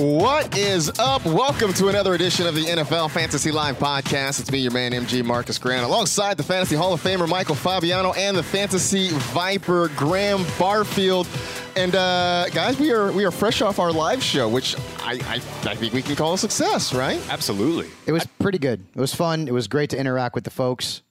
What is up? Welcome to another edition of the NFL Fantasy Live podcast. It's me, your man, MG Marcus Grant, alongside the Fantasy Hall of Famer Michael Fabiano and the Fantasy Viper Graham Barfield. And uh, guys, we are we are fresh off our live show, which I, I, I think we can call a success, right? Absolutely. It was pretty good. It was fun. It was great to interact with the folks.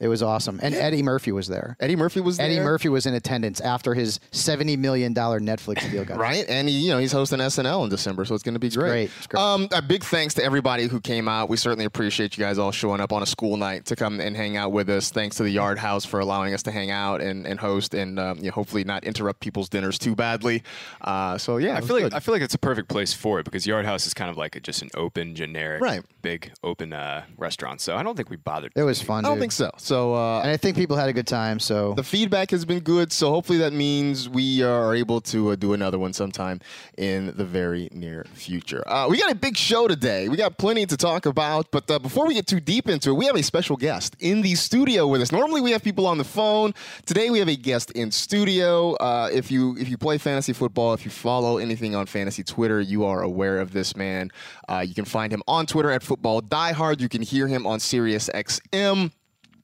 It was awesome. And Eddie Murphy was there. Eddie Murphy was Eddie. Murphy was in attendance after his seventy million dollar Netflix deal got right? And he, you know he's hosting SNL in December, so it's going to be great. great. It's great. Um, a big thanks to everybody who came out. We certainly appreciate you guys all showing up on a school night to come and hang out with us. Thanks to the Yard House for allowing us to hang out and, and host, and um, you know, hopefully not interrupt people's dinners too badly. Uh, so yeah, I it was feel like. I feel like it's a perfect place for it because Yard House is kind of like a, just an open, generic, Right. Big open uh, restaurant. So I don't think we bothered. It was fun. I don't dude. think so. So uh, And I think people had a good time. So The feedback has been good, so hopefully that means we are able to uh, do another one sometime in the very near future. Uh, we got a big show today. We got plenty to talk about, but uh, before we get too deep into it, we have a special guest in the studio with us. Normally we have people on the phone. Today we have a guest in studio. Uh, if you if you play fantasy football, if you follow anything on fantasy Twitter, you are aware of this man. Uh, you can find him on Twitter at Football Ball diehard. You can hear him on Sirius XM.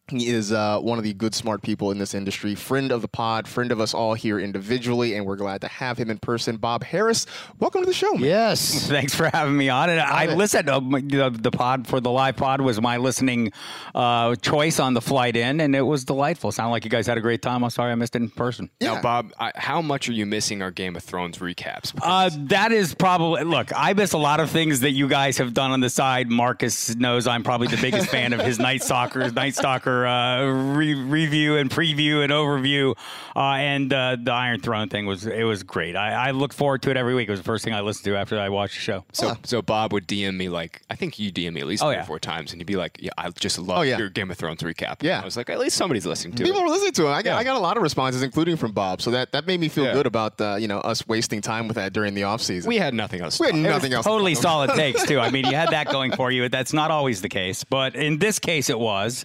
He is uh, one of the good, smart people in this industry, friend of the pod, friend of us all here individually, and we're glad to have him in person. Bob Harris, welcome to the show. Man. yes, Thanks for having me on. And I listened. Uh, the, the pod for the live pod was my listening uh, choice on the flight in, and it was delightful. Sound like you guys had a great time. I'm sorry I missed it in person. Now, Bob, I, how much are you missing our Game of Thrones recaps? Uh, that is probably look. I miss a lot of things that you guys have done on the side. Marcus knows I'm probably the biggest fan of his Night Stalker, Night Stalker uh, re- review and preview and overview. Uh, and uh, the Iron Throne thing was it was great. I, I look forward to it every week. It was the first thing I listened to after I watched the show. so, so Bob would DM me like I think you DM me at least Oh, three yeah. or four times, and he'd be like, "Yeah, I just love Oh, yeah. your Game of Thrones recap." Yeah. I was like, at least somebody's listening to People it. were listening to it. I got, Yeah. I got a lot of responses, including from Bob. So that, that made me feel Yeah. good about uh, you know us wasting time with that during the off season. We had nothing else. We had to talk nothing else. Totally talk solid takes too. I mean, you had that going for you. That's not always the case, but in this case, it was.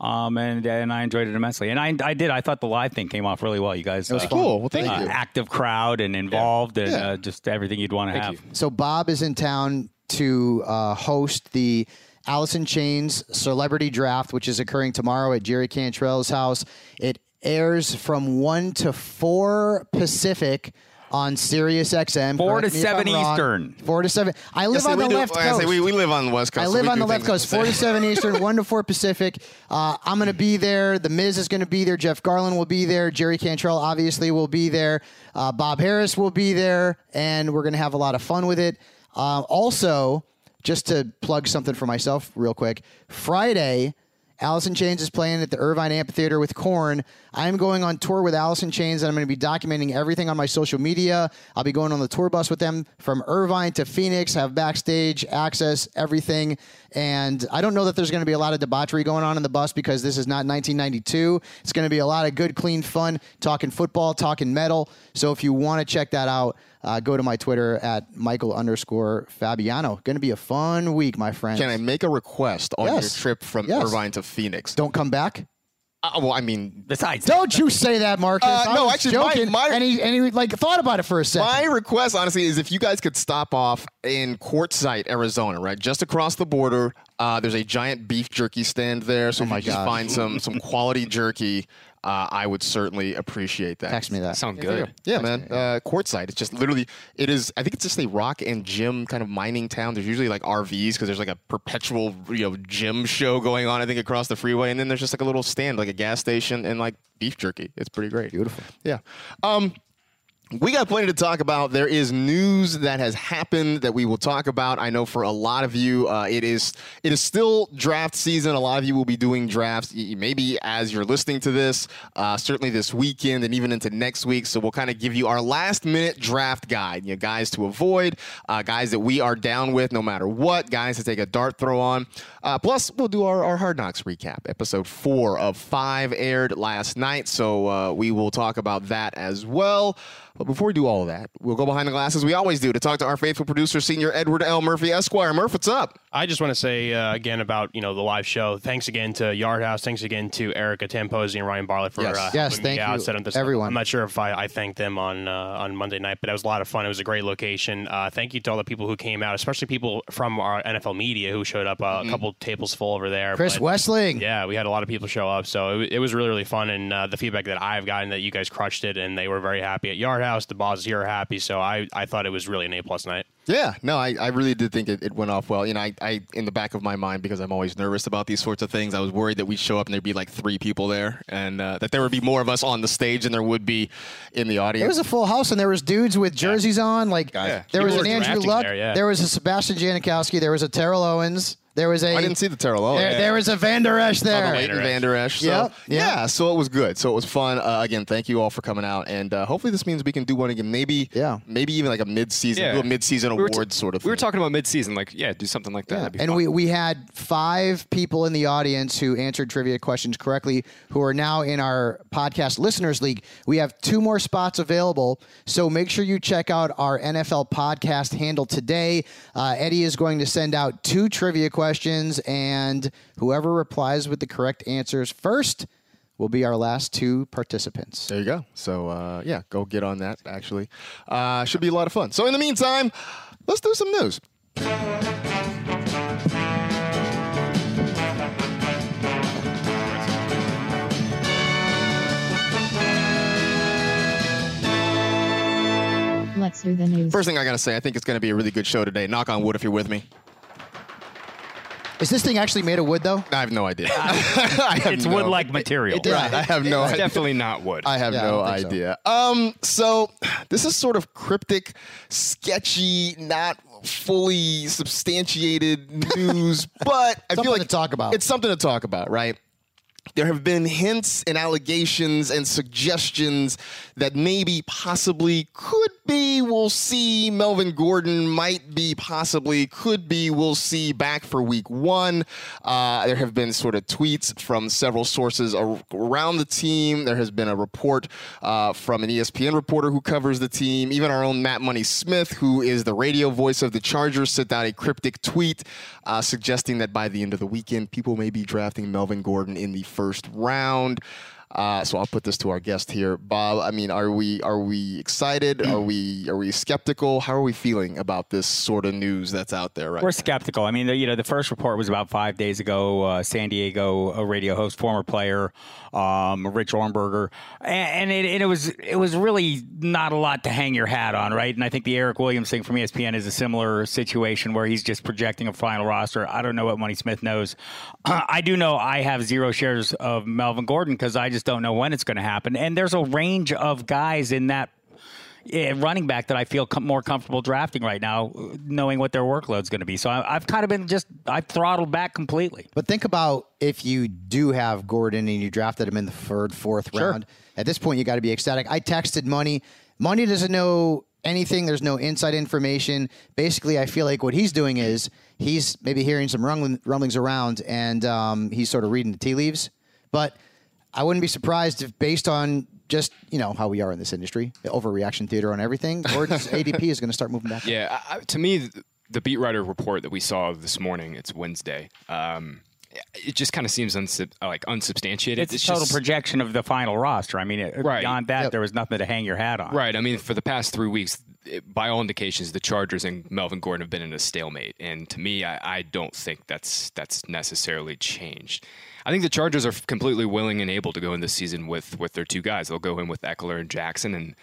Um, and and I enjoyed it immensely. And I I did. I thought the live thing came off really well. You guys, It was uh, cool. Well, thank uh, you. Active crowd and involved and Yeah. uh, just everything you'd want to have. So Bob is in town to uh, host the Alice in Chains Celebrity Draft, which is occurring tomorrow at Jerry Cantrell's house. It airs from one to four Pacific on Sirius XM. Four Correct to me if I'm seven. Eastern. Four to seven. I live Yes, on the do- left I coast. say we, we live on the West Coast. I live we on the left coast, four to seven Eastern, one to four Pacific. Uh, I'm going to be there. The Miz is going to be there. Jeff Garlin will be there. Jerry Cantrell obviously will be there. Uh, Bob Harris will be there, and we're going to have a lot of fun with it. Uh, also, just to plug something for myself real quick, Friday. Alice in Chains is playing at the Irvine Amphitheater with Korn. I'm going on tour with Alice in Chains, and I'm going to be documenting everything on my social media. I'll be going on the tour bus with them from Irvine to Phoenix, have backstage access, everything. And I don't know that there's going to be a lot of debauchery going on in the bus because this is not 1992. It's going to be a lot of good, clean fun, talking football, talking metal. So if you want to check that out, uh, go to my Twitter at Michael underscore Fabiano. Going to be a fun week, my friend. Can I make a request on Yes. your trip from Yes. Irvine to Phoenix? Don't come back. Uh, well, I mean, Besides, Don't you say that, Marcus. Uh, I no, was actually, my- joking. my- and he and he like thought about it for a second. My request, honestly, is if you guys could stop off in Quartzsite, Arizona, right, just across the border. Uh, there's a giant beef jerky stand there, so if Oh my you just God. find some some quality jerky, uh, I would certainly appreciate that. Text me that. Sound good. Yeah, man. Uh, Quartzsite. It's just literally. It is. I think it's just a rock and gym kind of mining town. There's usually like RVs because there's like a perpetual you know gym show going on. I think across the freeway, and then there's just like a little stand, like a gas station, and like beef jerky. It's pretty great. Beautiful. Yeah. Um, we got plenty to talk about. There is news that has happened that we will talk about. I know for a lot of you, uh, it is it is still draft season. A lot of you will be doing drafts, maybe as you're listening to this, uh, certainly this weekend and even into next week. So we'll kind of give you our last minute draft guide. You know, guys to avoid, uh, guys that we are down with no matter what, guys to take a dart throw on. Uh, plus, we'll do our, our Hard Knocks recap. Episode four of five aired last night, so uh, we will talk about that as well. But before we do all of that, we'll go behind the glasses. We always do to talk to our faithful producer, Senior Edward L. Murphy, Esquire. Murph, what's up? I just want to say uh, again about you know the live show. Thanks again to Yard House. Thanks again to Erica Tamposi and Ryan Barlett for Yes. uh, Yes, thank you, setting this everyone. I'm not sure if I, I thanked them on uh, on Monday night, but it was a lot of fun. It was a great location. Uh, thank you to all the people who came out, especially people from our NFL media who showed up. Uh, A couple tables full over there. Chris but- Westling. yeah, we had a lot of people show up, so it, it was really, really fun. And uh, the feedback that I've gotten that you guys crushed it, and they were very happy at Yard House. The bosses here are happy, so I, I thought it was really an A plus night. Yeah, no, I, I really did think it, it went off well. You know, I, I in the back of my mind because I'm always nervous about these sorts of things. I was worried that we'd show up and there'd be like three people there, and uh, that there would be more of us on the stage than there would be in the audience. It was a full house, and there was dudes with jerseys on. Like Yeah. there was an Andrew Luck. there, yeah. There was a Sebastian Janikowski. There was a Terrell Owens. There was a. I didn't see the Terrell Owens. There, there was a Vander Esch Oh, the there. Leighton Vander Esch. So, Yep, yep. Yeah, so it was good. So it was fun. Uh, again, thank you all for coming out, and uh, hopefully this means we can do one again. Maybe, Yeah. maybe even like a mid-season, Yeah. do a mid-season We were t- award sort of. We were talking about mid-season, like yeah, do something like that. Yeah. And fun. we, we had five people in the audience who answered trivia questions correctly who are now in our podcast listeners league. We have two more spots available. So make sure you check out our NFL podcast handle today. Uh, Eddie is going to send out two trivia questions, and whoever replies with the correct answers first will be our last two participants. There you go. So uh, yeah, go get on that. Actually, uh, should be a lot of fun. So in the meantime, let's do some news. Let's do the news. First thing I gotta say, I think it's gonna be a really good show today. Knock on wood if you're with me. Is this thing actually made of wood, though? I have no idea. I have it's no- wood-like material. Right, I have no It's idea. definitely not wood. I have Yeah, no don't think so. idea. Um, so this is sort of cryptic, sketchy, not fully substantiated news, but I Something feel like to talk about. It's something to talk about, right? There have been hints and allegations and suggestions that maybe, possibly, could be, we'll see. Melvin Gordon might be, possibly, could be, we'll see back for week one. Uh, there have been sort of tweets from several sources ar- around the team. There has been a report uh, from an ESPN reporter who covers the team. Even our own Matt Money Smith, who is the radio voice of the Chargers, sent out a cryptic tweet uh, suggesting that by the end of the weekend, people may be drafting Melvin Gordon in the first round. Uh, so I'll put this to our guest here, Bob. I mean, are we are we excited? Are we are we skeptical? How are we feeling about this sort of news that's out there right We're now? skeptical. I mean, the, you know, the first report was about five days ago. Uh, San Diego a radio host, former player, um, Rich Ohrnberger, and, and, it, and it was it was really not a lot to hang your hat on, right? And I think the Eric Williams thing from ESPN is a similar situation where he's just projecting a final roster. I don't know what Money Smith knows. I do know I have zero shares of Melvin Gordon because I just don't know when it's going to happen. And there's a range of guys in that running back that I feel com- more comfortable drafting right now, knowing what their workload's going to be. So I, I've kind of been just I've throttled back completely. But think about if you do have Gordon and you drafted him in the third, fourth Sure. round. At this point, you got to be ecstatic. I texted Money. Money doesn't know anything. There's no inside information. Basically, I feel like what he's doing is he's maybe hearing some rumbling, rumblings around and um, he's sort of reading the tea leaves. But I wouldn't be surprised if, based on just you know how we are in this industry, the overreaction theater on everything, Gordon's ADP is going to start moving back. Yeah, I, I- to me, the beat writer report that we saw this morning, it's Wednesday. Um, it just kind of seems unsub- like unsubstantiated. It's, a total just, projection of the final roster. I mean, it, Right. beyond that, there was nothing to hang your hat on. Right. I mean, for the past three weeks, it, by all indications, the Chargers and Melvin Gordon have been in a stalemate, and to me, I, I don't think that's that's necessarily changed. I think the Chargers are completely willing and able to go in this season with with their two guys. They'll go in with Ekeler and Jackson, and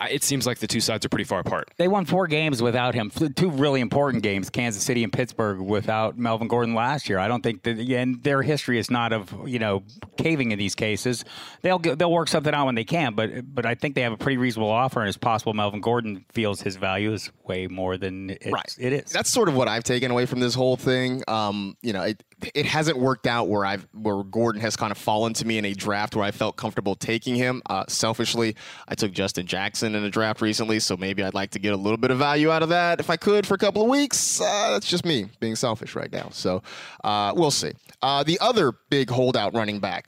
I, it seems like the two sides are pretty far apart. They won four games without him. Two really important games, Kansas City and Pittsburgh, without Melvin Gordon last year. I don't think that, and their history is not of you know caving in these cases. They'll get, they'll work something out when they can, but but I think they have a pretty reasonable offer, and it's possible Melvin Gordon feels his value is way more than it's, Right. it is. That's sort of what I've taken away from this whole thing. Um, you know, it it hasn't worked out where I've where Gordon has kind of fallen to me in a draft where I felt comfortable taking him. Uh, selfishly, I took Justin Jackson in a draft recently, so maybe I'd like to get a little bit of value out of that if I could for a couple of weeks. Uh, that's just me being selfish right now. So uh, we'll see. Uh, the other big holdout running back.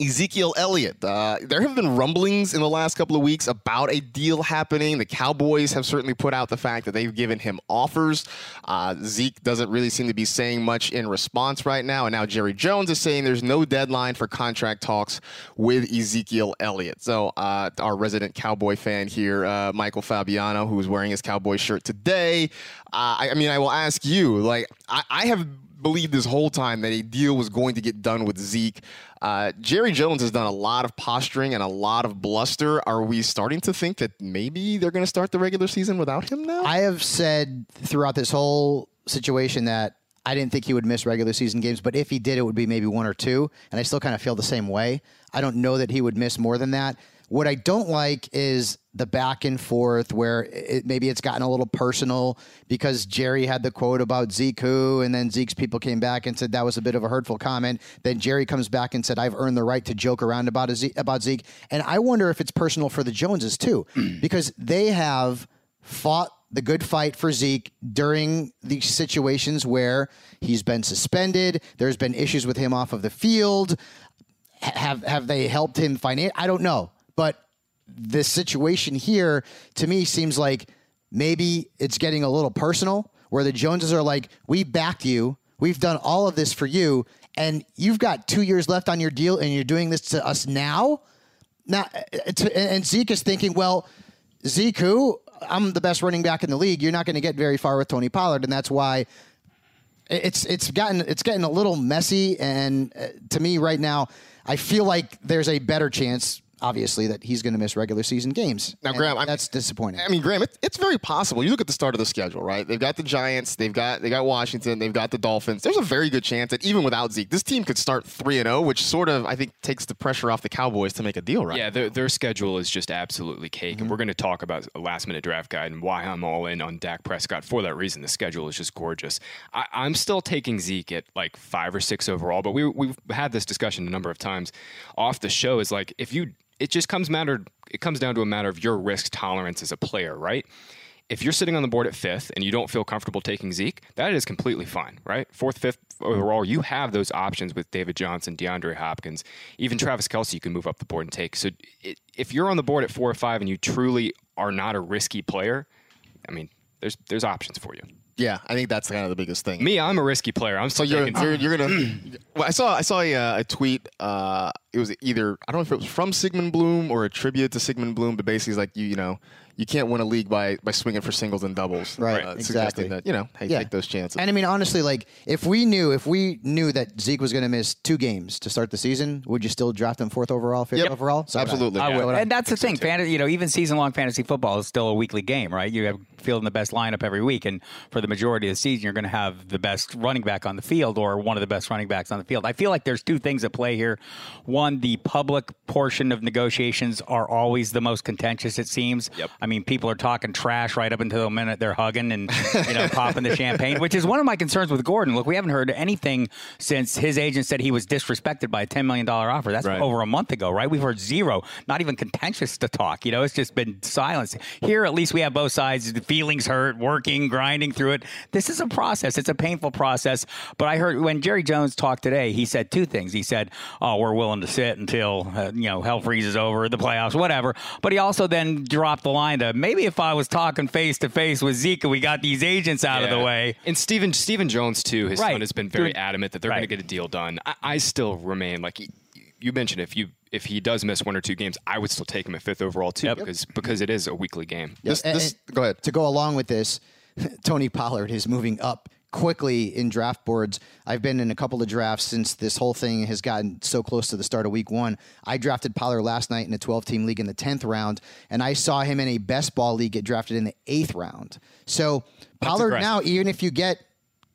Ezekiel Elliott. Uh, there have been rumblings in the last couple of weeks about a deal happening. The Cowboys have certainly put out the fact that they've given him offers. Uh, Zeke doesn't really seem to be saying much in response right now. And now Jerry Jones is saying there's no deadline for contract talks with Ezekiel Elliott. So, uh, our resident Cowboy fan here, uh, Michael Fabiano, who is wearing his Cowboy shirt today. Uh, I, I mean, I will ask you, like, I, I have believed this whole time that a deal was going to get done with Zeke. Uh, Jerry Jones has done a lot of posturing and a lot of bluster. Are we starting to think that maybe they're going to start the regular season without him now? I have said throughout this whole situation that I didn't think he would miss regular season games, but if he did, it would be maybe one or two. And I still kind of feel the same way. I don't know that he would miss more than that. What I don't like is the back and forth where it, maybe it's gotten a little personal because Jerry had the quote about Zeke who, and then Zeke's people came back and said that was a bit of a hurtful comment. Then Jerry comes back and said, I've earned the right to joke around about, a Zeke, about Zeke. And I wonder if it's personal for the Joneses too, because they have fought the good fight for Zeke during the situations where he's been suspended. There's been issues with him off of the field. Have have they helped him financially? I don't know, but this situation here to me seems like maybe it's getting a little personal, where the Joneses are like, "We backed you. We've done all of this for you, and you've got two years left on your deal, and you're doing this to us now." Now, uh, to, and Zeke is thinking, well, Zeke, who I'm the best running back in the league. You're not going to get very far with Tony Pollard, and that's why it's it's gotten it's getting a little messy. And uh, to me, right now, I feel like there's a better chance, obviously, that he's going to miss regular season games. Now, And Graham, I'm- that's disappointing. I mean, Graham, it, it's very possible. You look at the start of the schedule, right? They've got the Giants, they've got they got Washington, they've got the Dolphins. There's a very good chance that even without Zeke, this team could start three and zero, which sort of I think takes the pressure off the Cowboys to make a deal, right? Yeah, their, their schedule is just absolutely cake. And mm-hmm. we're going to talk about a last minute draft guide and why I'm all in on Dak Prescott for that reason. The schedule is just gorgeous. I, I'm still taking Zeke at like five or six overall, but we, we've had this discussion a number of times off the show. Is like, if you it just comes matter. It comes down to a matter of your risk tolerance as a player, right? If you're sitting on the board at fifth and you don't feel comfortable taking Zeke, that is completely fine, right? Fourth, fifth overall, you have those options with David Johnson, DeAndre Hopkins, even Travis Kelce. You can move up the board and take. So it, if you're on the board at four or five and you truly are not a risky player, I mean, there's there's options for you. Yeah, I think that's kind of the biggest thing. Me, I'm a risky player. I'm So you're you're, you're gonna. well, I saw I saw a, uh, a tweet. Uh, it was either I don't know if it was from Sigmund Bloom or a tribute to Sigmund Bloom, but basically it's like you you know you can't win a league by by swinging for singles and doubles. Right, uh, exactly. Suggesting that you know hey Yeah. take those chances. And I mean, honestly, like if we knew if we knew that Zeke was going to miss two games to start the season, would you still draft him fourth overall, fifth Yep. overall? So would I. Absolutely. I Yeah. And that's the thing. Fantasy, you know, even season-long fantasy football is still a weekly game, right? You have fielding the best lineup every week, and for the majority of the season, you're going to have the best running back on the field or one of the best running backs on the field. I feel like there's two things at play here. One, the public portion of negotiations are always the most contentious. It seems. Yep. I mean, people are talking trash right up until the minute they're hugging and you know popping the champagne, which is one of my concerns with Gordon. Look, we haven't heard anything since his agent said he was disrespected by a ten million dollar offer. That's Right. over a month ago, right? We've heard zero, not even contentious to talk. You know, it's just been silence. Here, at least we have both sides. The feelings hurt, working, grinding through it. This is a process. It's a painful process. But I heard when Jerry Jones talked today, he said two things. He said, "Oh, we're willing to sit until uh, you know hell freezes over, the playoffs, whatever." But he also then dropped the line to maybe if I was talking face to face with Zeke we got these agents out of the way. And Stephen Stephen Jones too. His Right. son has been very Dude. adamant that they're Right. going to get a deal done. I, I still remain like you mentioned. If you if he does miss one or two games, I would still take him at fifth overall too Yep. because because it is a weekly game. This, And- and go ahead. To go along with this, Tony Pollard is moving up quickly in draft boards. I've been in a couple of drafts since this whole thing has gotten so close to the start of week one. I drafted Pollard last night in a 12 team league in the 10th round, and I saw him in a best ball league get drafted in the eighth round. So Pollard aggressive. now, even if you get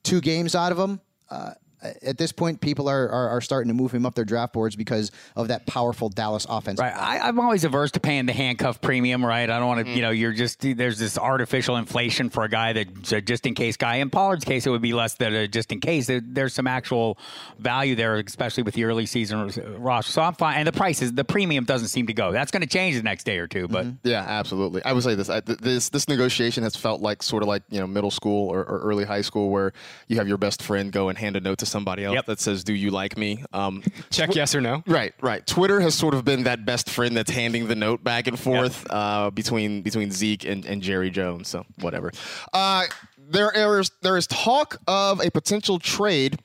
two games out of him, uh, at this point, people are, are are starting to move him up their draft boards because of that powerful Dallas offense. Right. I, I'm always averse to paying the handcuff premium, right? I don't want to, mm-hmm. you know, you're just, there's this artificial inflation for a guy that's a uh, just in case guy. In Pollard's case, it would be less than a just in case. There, there's some actual value there, especially with the early season roster. So I'm fine. And the prices, the premium doesn't seem to go. That's going to change the next day or two, but. Mm-hmm. Yeah, absolutely. I would say this: I, this this negotiation has felt like sort of like you know middle school or, or early high school, where you have your best friend go and hand a note to somebody else Yep. that says, "Do you like me?" Um, Check yes or no. Right, right. Twitter has sort of been that best friend that's handing the note back and forth uh, between between Zeke and, and Jerry Jones. So whatever. Uh, there is there is talk of a potential trade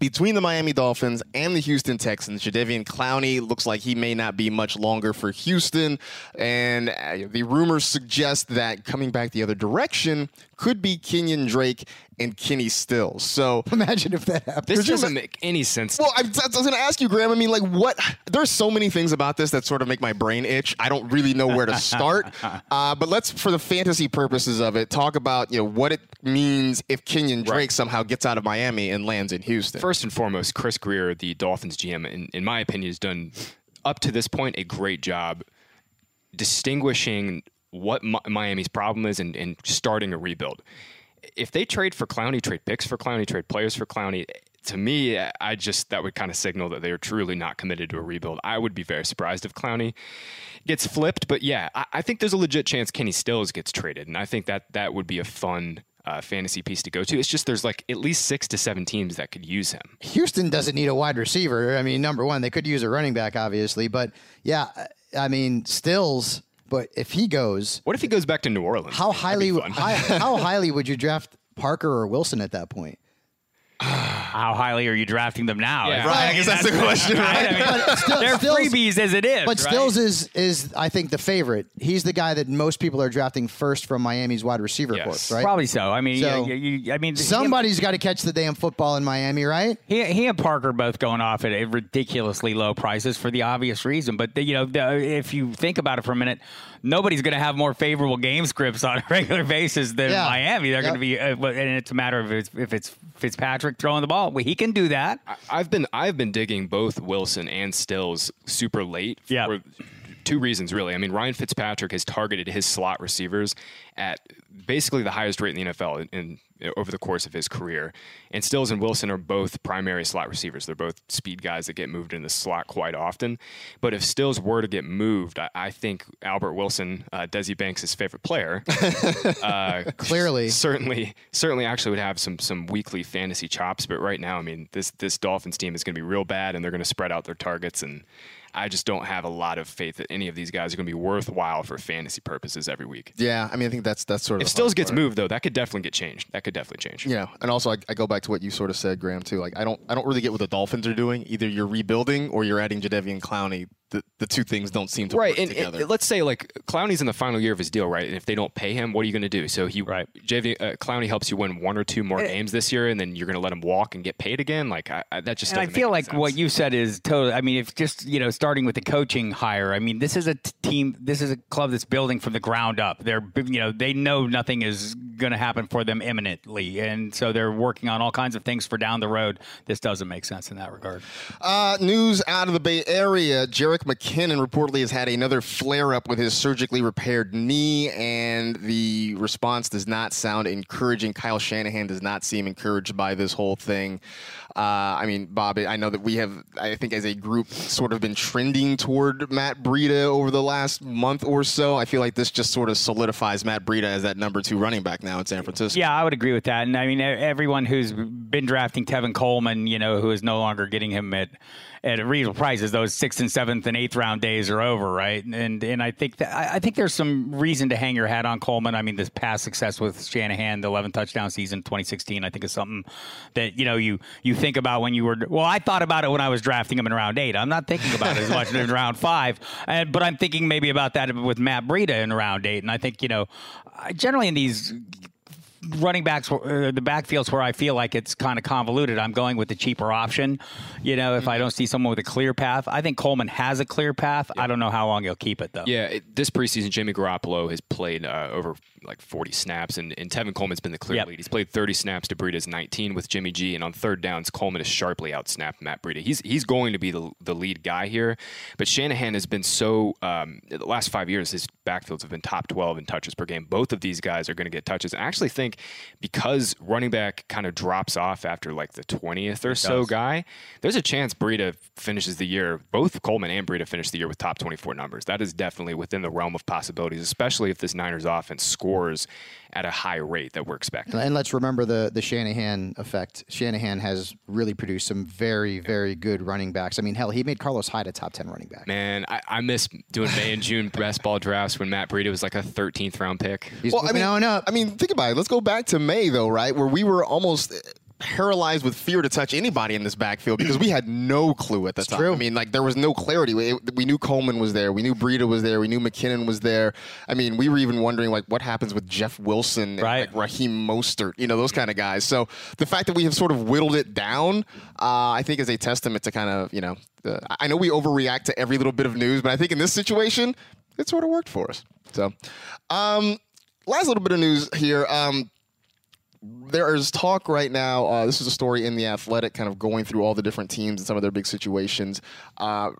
between the Miami Dolphins and the Houston Texans. Jadeveon Clowney looks like he may not be much longer for Houston, and uh, the rumors suggest that coming back the other direction could be Kenyon Drake and Kenny Stills. So Imagine if that happened. This doesn't make any sense. well, I, I was going to ask you, Graham. I mean, like, what? There's so many things about this that sort of make my brain itch. I don't really know where to start. uh, but let's, for the fantasy purposes of it, talk about you know what it means if Kenyon Drake somehow gets out of Miami and lands in Houston. First and foremost, Chris Grier, the Dolphins GM, in, in my opinion, has done up to this point a great job distinguishing what Mi- Miami's problem is and, and starting a rebuild. If they trade for Clowney, trade picks for Clowney, trade players for Clowney, to me, I just that would kind of signal that they are truly not committed to a rebuild. I would be very surprised if Clowney gets flipped, but yeah, I, I think there's a legit chance Kenny Stills gets traded, and I think that that would be a fun uh, fantasy piece to go to. It's just there's like at least six to seven teams that could use him. Houston doesn't need a wide receiver. I mean, number one, they could use a running back, obviously, but yeah, I mean, Stills. But if he goes, What if he goes back to New Orleans? how highly be how highly would you draft Parker or Wilson at that point? How highly are you drafting them now? Yeah. Right, I guess that's the question, right? I mean, But still- they're Stills- freebies as it is. But right? Stills is is I think the favorite. He's the guy that most people are drafting first from Miami's wide receiver Yes. corps, right? Probably so. I mean, So- you, you, I mean, Somebody's got to catch the damn football in Miami, right? He, he and Parker both going off at ridiculously low prices for the obvious reason. But the, you know, the, if you think about it for a minute, nobody's going to have more favorable game scripts on a regular basis than Yeah. Miami. They're Yep. going to be, uh, and it's a matter of if it's, if it's Fitzpatrick throwing the ball. Well, he can do that. I've been I've been digging both Wilson and Stills super late. Yeah. Two reasons really. I mean, Ryan Fitzpatrick has targeted his slot receivers at basically the highest rate in the NFL in, in over the course of his career. And Stills and Wilson are both primary slot receivers. They're both speed guys that get moved in the slot quite often. But if Stills were to get moved, I, I think Albert Wilson, uh, Desi Banks' favorite player, uh, Clearly. certainly, certainly, actually would have some some weekly fantasy chops. But right now, I mean, this this Dolphins team is going to be real bad, and they're going to spread out their targets and. I just don't have a lot of faith that any of these guys are going to be worthwhile for fantasy purposes every week. Yeah, I mean, I think that's that's sort of If Stills gets part. moved, though, that could definitely get changed. That could definitely change. Yeah, and also I, I go back to what you sort of said, Graham, too. Like I don't I don't really get what the Dolphins are doing. Either you're rebuilding or you're adding Jadeveon Clowney. The the two things don't seem to Right, work and, together. and let's say like Clowney's in the final year of his deal, right? And if they don't pay him, what are you going to do? So he, Right. JV, uh, Clowney helps you win one or two more games this year, and then you're going to let him walk and get paid again. Like I, I, that just And I doesn't feel make like any sense. what you said is totally. I mean, if just you know, starting with the coaching hire. I mean, this is a t- team. This is a club that's building from the ground up. They're you know they know nothing is going to happen for them imminently, and so they're working on all kinds of things for down the road. This doesn't make sense in that regard. Uh, news out of the Bay Area: Jerick McKinnon reportedly has had another flare-up with his surgically repaired knee, and the response does not sound encouraging. Kyle Shanahan does not seem encouraged by this whole thing. Uh, I mean, Bob, I know that we have, I think, as a group, sort of been trending toward Matt Breida over the last month or so. I feel like this just sort of solidifies Matt Breida as that number two running back now in San Francisco. Yeah, I would agree with that. And I mean, everyone who's been drafting Tevin Coleman, you know, who is no longer getting him at at reasonable prices, those sixth and seventh and eighth round days are over, right? And and I think that I think there's some reason to hang your hat on Coleman. I mean, this past success with Shanahan, the 11 touchdown season, 2016, I think is something that you know you you think about when you were. Well, I thought about it when I was drafting him in round eight. I'm not thinking about it as much in round five, and, but I'm thinking maybe about that with Matt Breida in round eight. And I think you know, generally in these running backs, uh, the backfields where I feel like it's kind of convoluted, I'm going with the cheaper option. You know, if I don't see someone with a clear path, I think Coleman has a clear path. I don't know how long he'll keep it though. Yeah, it, this preseason, Jimmy Garoppolo has played uh, over like 40 snaps, and, and Tevin Coleman's been the clear Yep. lead. He's played 30 snaps to Breida's 19 with Jimmy G, and on third downs, Coleman has sharply outsnapped Matt Breida. He's he's going to be the, the lead guy here, but Shanahan has been so um, the last five years, his backfields have been top 12 in touches per game. Both of these guys are going to get touches. I actually think because running back kind of drops off after like the 20th or so does. guy, there's a chance Breida finishes the year, both Coleman and Breida finish the year with top 24 numbers. That is definitely within the realm of possibilities, especially if this Niners offense scores at a high rate that we're expecting. And let's remember the the Shanahan effect. Shanahan has really produced some very very good running backs. I mean, hell, he made Carlos Hyde a top ten running back. Man, I, I miss doing May and June best ball drafts when Matt Breida was like a 13th round pick. He's Well, I moving mean, on up. I mean, think about it. Let's go back to May though, right? Where we were almost paralyzed with fear to touch anybody in this backfield because we had no clue at the time. true. I mean, like there was no clarity. We, we knew Coleman was there, we knew Breida was there, we knew McKinnon was there. I mean, we were even wondering like what happens with Jeff Wilson, and, Right. like Raheem Mostert, you know, those kind of guys. So the fact that we have sort of whittled it down, uh, I think, is a testament to kind of you know. The, I know we overreact to every little bit of news, but I think in this situation, it sort of worked for us. So, um, last little bit of news here. Um, there is talk right now. Uh, this is a story in the Athletic, kind of going through all the different teams and some of their big situations. Uh,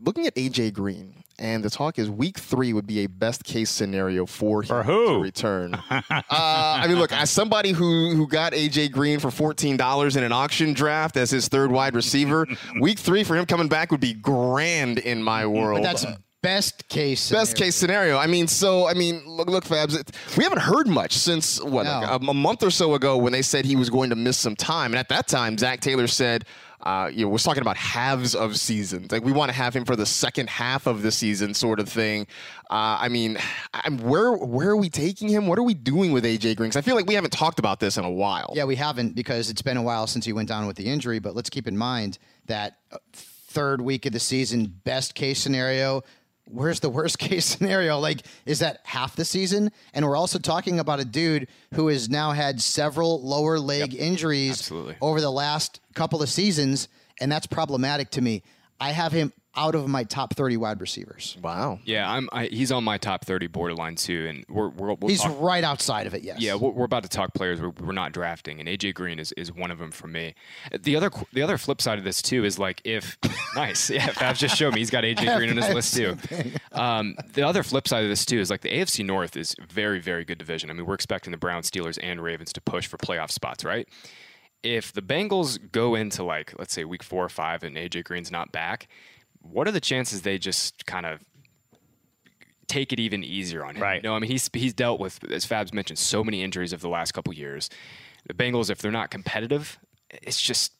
looking at AJ Green, and the talk is week three would be a best case scenario for him For who? to return. uh, I mean, look, as somebody who who got AJ Green for fourteen dollars in an auction draft as his third wide receiver, week three for him coming back would be grand in my world. But that's best case. Best scenario. case scenario. I mean, so I mean, look, look, Fabs. It, we haven't heard much since what No. like a, a month or so ago when they said he was going to miss some time, and at that time, Zac Taylor said. Uh, you know, was talking about halves of seasons. Like we want to have him for the second half of the season, sort of thing. Uh, I mean, I'm, where where are we taking him? What are we doing with AJ Green? 'Cause I feel like we haven't talked about this in a while. Yeah, we haven't because it's been a while since he went down with the injury. But let's keep in mind that uh, third week of the season, best case scenario. Where's the worst case scenario? Like, is that half the season? And we're also talking about a dude who has now had several lower leg injuries absolutely. over the last couple of seasons, and that's problematic to me. I have him. Out of my top 30 wide receivers. Wow. Yeah, I'm. I, he's on my top 30 borderline too, and we're, we're we'll He's talk- right outside of it, yes. Yeah, we're, we're about to talk players we're, we're not drafting, and AJ Green is, is one of them for me. The other the other flip side of this too is like if nice, yeah, Fabs just showed me he's got AJ Green on his list too. Um, the other flip side of this too is like the AFC North is very very good division. I mean, we're expecting the Browns, Steelers, and Ravens to push for playoff spots, right? If the Bengals go into like let's say week four or five and AJ Green's not back, what are the chances they just kind of take it even easier on him. Right. No, I mean he's he's dealt with as Fabs mentioned so many injuries over the last couple years. The Bengals, if they're not competitive, it's just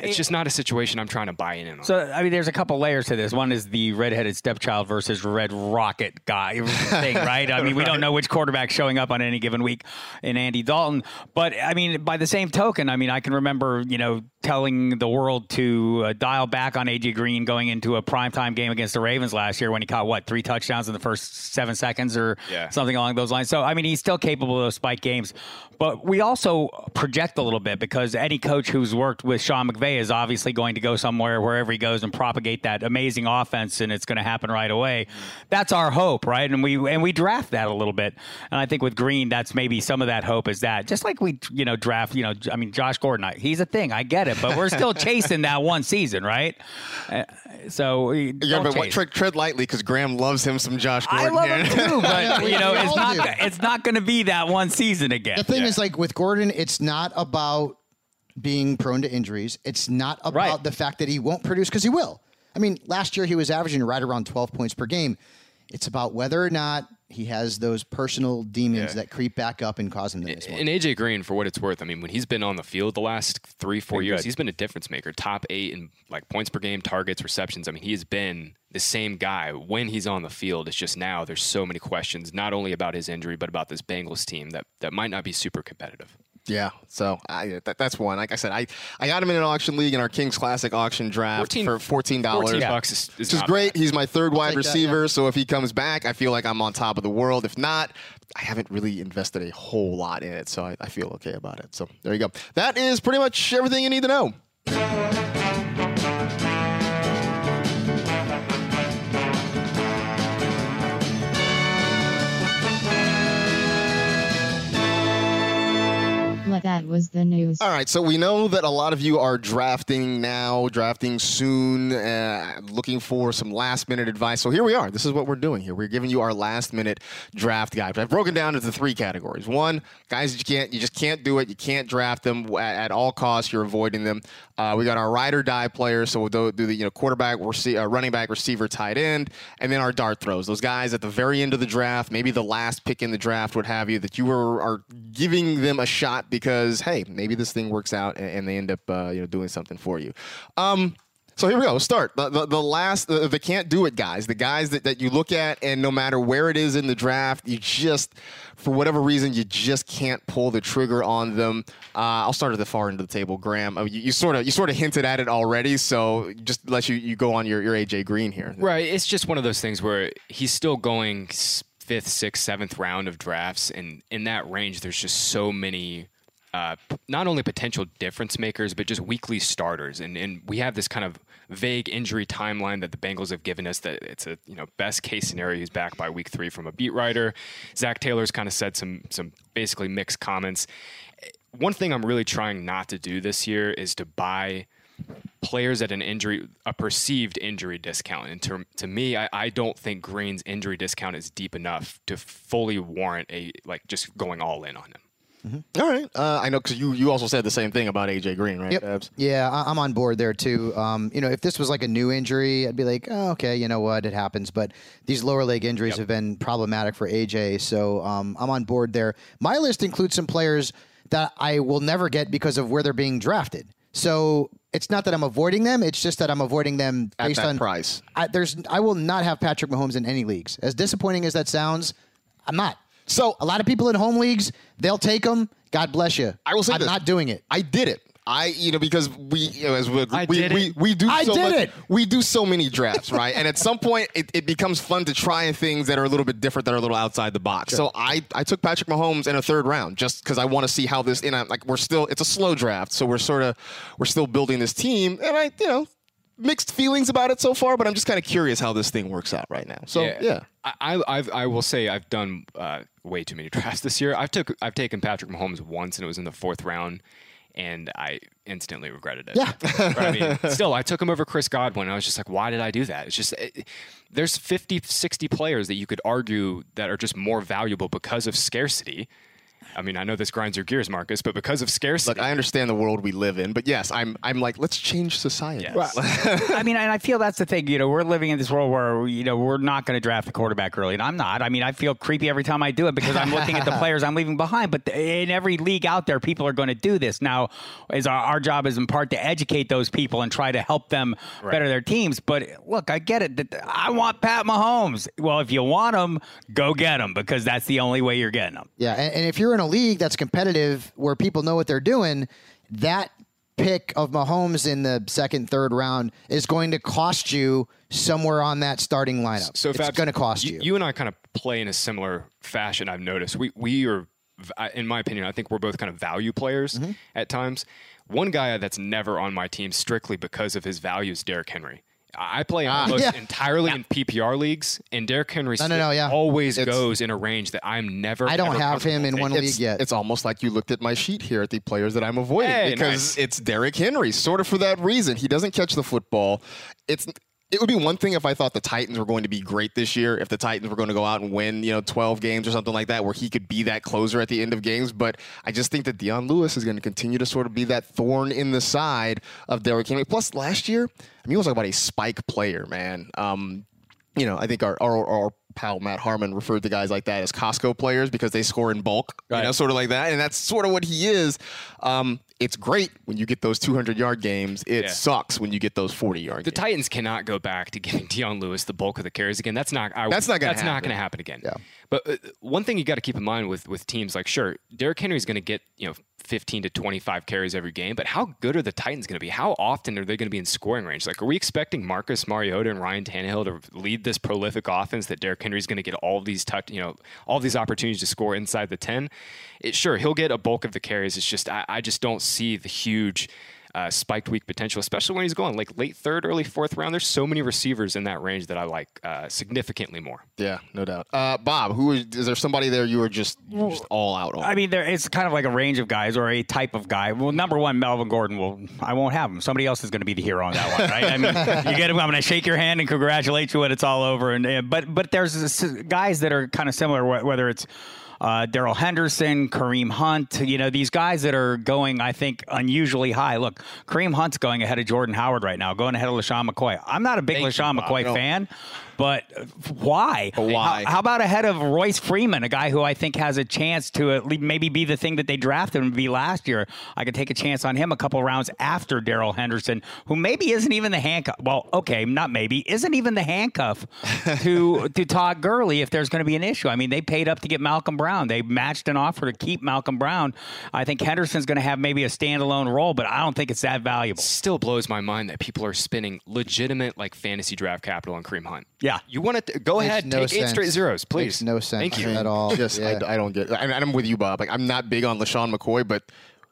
it's just not a situation I'm trying to buy in on. So I mean, there's a couple layers to this. One is the redheaded stepchild versus red rocket guy thing, right? I mean, we don't know which quarterback's showing up on any given week in Andy Dalton, but I mean, by the same token, I mean, I can remember, you know, telling the world to uh, dial back on AJ Green going into a primetime game against the Ravens last year when he caught what three touchdowns in the first seven seconds or Yeah. something along those lines. So I mean, he's still capable of those spike games, but we also project a little bit because any coach who's worked with Sean McVay is obviously going to go somewhere wherever he goes and propagate that amazing offense, and it's going to happen right away. That's our hope, right? And we and we draft that a little bit, and I think with Green, that's maybe some of that hope is that just like we you know draft, you know, I mean Josh Gordon, I- he's a thing, I get it, but we're still chasing that one season, right? Uh, so we Yeah, don't but what, chase. tread, tread lightly because Graham loves him some Josh Gordon. I love here. him too, but you know, it's not. do. It's not going to be that one season again. The thing is, like with Gordon, it's not about being prone to injuries. It's not about Right. the fact that he won't produce because he will. I mean, last year he was averaging right around 12 points per game. It's about whether or not he has those personal demons Yeah. that creep back up and cause him to miss one. And AJ Green, for what it's worth, I mean, when he's been on the field the last three, four Been years, good. he's been a difference maker. Top eight in like points per game, targets, receptions. I mean, he has been the same guy when he's on the field. It's just now there's so many questions, not only about his injury, but about this Bengals team that that might not be super competitive. Yeah, so I, that, that's one. Like I said, I, I got him in an auction league in our Kings Classic auction draft 14 for fourteen dollars. 14 bucks is, is Which is great. bad. He's my third wide take that, receiver, so if he comes back, I feel like I'm on top of the world. If not, I haven't really invested a whole lot in it, so I, I feel okay about it. So there you go. That is pretty much everything you need to know. That was the news. All right, so we know that a lot of you are drafting now, drafting soon, uh, looking for some last minute advice. So here we are. This is what we're doing here. We're giving you our last minute draft guide. I've broken down into three categories. One, guys, you can't, you just can't do it. You can't draft them at, at all costs. You're avoiding them. Uh, we got our ride or die players. So we'll do, do the you know quarterback, rece- uh, running back, receiver, tight end, and then our dart throws. Those guys at the very end of the draft, maybe the last pick in the draft, what have you, that you are giving them a shot because hey, maybe this thing works out and, and they end up uh, you know doing something for you. Um, so here we go. Let's start. The, the, the last, the, the can't do it guys, the guys that, that you look at, and no matter where it is in the draft, you just, for whatever reason, you just can't pull the trigger on them. Uh, I'll start at the far end of the table, Graham. You, you sort of, you sort of hinted at it already, so just let you, you go on your, your AJ Green here. Right. It's just one of those things where he's still going fifth, sixth, seventh round of drafts, and in that range, there's just so many. Uh, not only potential difference makers, but just weekly starters, and and we have this kind of vague injury timeline that the Bengals have given us. That it's a you know best case scenario he's back by week three from a beat writer. Zac Taylor's kind of said some some basically mixed comments. One thing I'm really trying not to do this year is to buy players at an injury, a perceived injury discount. And to, to me, I, I don't think Green's injury discount is deep enough to fully warrant a like just going all in on him. All right. Uh, I know because you, you also said the same thing about AJ Green, right? Yep. Babs? Yeah, I- I'm on board there too. Um, you know, if this was like a new injury, I'd be like, oh, okay, you know what, it happens. But these lower leg injuries have been problematic for AJ, so um, I'm on board there. My list includes some players that I will never get because of where they're being drafted. So it's not that I'm avoiding them; it's just that I'm avoiding them based on price. I, there's, I will not have Patrick Mahomes in any leagues. As disappointing as that sounds, I'm not. So A lot of people in home leagues, they'll take them. God bless you. I will say I'm this. not doing it. I did it. I you know because we you know, as we I we, did we, it. we do I so did much, it. we do so many drafts right and at some point it, it becomes fun to try things that are a little bit different that are a little outside the box so I I took Patrick Mahomes in a third round just because I want to see how this and I'm like we're still it's a slow draft so we're sort of we're still building this team and I you know mixed feelings about it so far, but I'm just kind of curious how this thing works out right now. So yeah, I, I, I've, I will say I've done uh, way too many drafts this year. I've took I've taken Patrick Mahomes once, and it was in the fourth round, and I instantly regretted it. Yeah. But I mean, still, I took him over Chris Godwin. I was just like, why did I do that? It's just it, there's 50, 60 players that you could argue that are just more valuable because of scarcity. I mean, I know this grinds your gears, Marcus, but because of scarcity, look, I understand the world we live in, but yes, I'm I'm like, let's change society. Yes. I mean, and I feel that's the thing. You know, we're living in this world where you know we're not going to draft a quarterback early, and I'm not. I mean, I feel creepy every time I do it because I'm looking at the players I'm leaving behind. But in every league out there, people are going to do this. Now, is our, our job is in part to educate those people and try to help them better their teams. But look, I get it. I want Pat Mahomes. Well, if you want him, go get him because that's the only way you're getting him. Yeah, and, and if you're in a league that's competitive where people know what they're doing, that pick of Mahomes in the second, third round is going to cost you somewhere on that starting lineup. So it's going to cost you. You and I kind of play in a similar fashion. I've noticed we we are, in my opinion, I think we're both kind of value players Mm-hmm. at times. One guy that's never on my team strictly because of his value is Derrick Henry. I play almost Ah, yeah. entirely in PPR leagues, and Derrick Henry No, no, no, yeah. always It's- goes in a range that I'm never. I don't have him in one taking. league yet. it's almost like you looked at my sheet here at the players that I'm avoiding Hey, because nice. it's Derrick Henry, sort of for that reason. He doesn't catch the football. It's it would be one thing if I thought the Titans were going to be great this year, if the Titans were going to go out and win, you know, 12 games or something like that, where he could be that closer at the end of games. But I just think that Dion Lewis is going to continue to sort of be that thorn in the side of Derrick Henry. Plus, last year, I mean, he was like about a spike player, man. Um, you know, I think our, our, our pal Matt Harmon referred to guys like that as Costco players because they score in bulk, you know, sort of like that. And that's sort of what he is. Um, it's great when you get those 200 yard games. It Yeah. sucks when you get those 40 yard The games. Titans cannot go back to giving Dion Lewis the bulk of the carries again. That's not. I, That's not That's not happen. going to happen again. Yeah. But uh, one thing you got to keep in mind with with teams like sure, Derrick Henry is going to get you know 15 to 25 carries every game, but how good are the Titans going to be? How often are they going to be in scoring range? Like, are we expecting Marcus Mariota and Ryan Tannehill to lead this prolific offense that Derrick Henry is going to get all these touch, you know, all these opportunities to score inside the 10? It, sure, he'll get a bulk of the carries. It's just I, I just don't see the huge. Uh, spiked week potential, especially when he's going like late third, early fourth round. There's so many receivers in that range that I like uh, significantly more. yeah, no doubt. Uh, Bob, who is, is there somebody there you were just, you were just all out on? I mean, there it's kind of like a range of guys or a type of guy. Well, number one, Melvin Gordon. Will I won't have him. Somebody else is going to be the hero on that one, right? I mean, you get him. I'm going to shake your hand and congratulate you when it's all over. And, and but but there's this, guys that are kind of similar. Whether it's uh, Darrell Henderson, Kareem Hunt, you know, these guys that are going, I think, unusually high. Look, Kareem Hunt's going ahead of Jordan Howard right now, going ahead of LeSean McCoy. I'm not a big Thank you, LeSean Bob. McCoy No. fan, but why? Why? How, how about ahead of Royce Freeman, a guy who I think has a chance to at least maybe be the thing that they drafted him to be last year? I could take a chance on him a couple rounds after Darrell Henderson, who maybe isn't even the handcuff. Well, okay, not maybe, isn't even the handcuff to to Todd Gurley if there's going to be an issue. I mean, they paid up to get Malcolm Brown. They matched an offer to keep Malcolm Brown. I think Henderson's going to have maybe a standalone role, but I don't think it's that valuable. still blows my mind that people are spending legitimate like fantasy draft capital on Kareem Hunt. Yeah. You want to go Makes ahead, no take eight straight zeros, please. Makes no sense Thank you. at all. just Yeah. I, I don't get. I mean, I'm with you, Bob. Like I'm not big on LeSean McCoy, but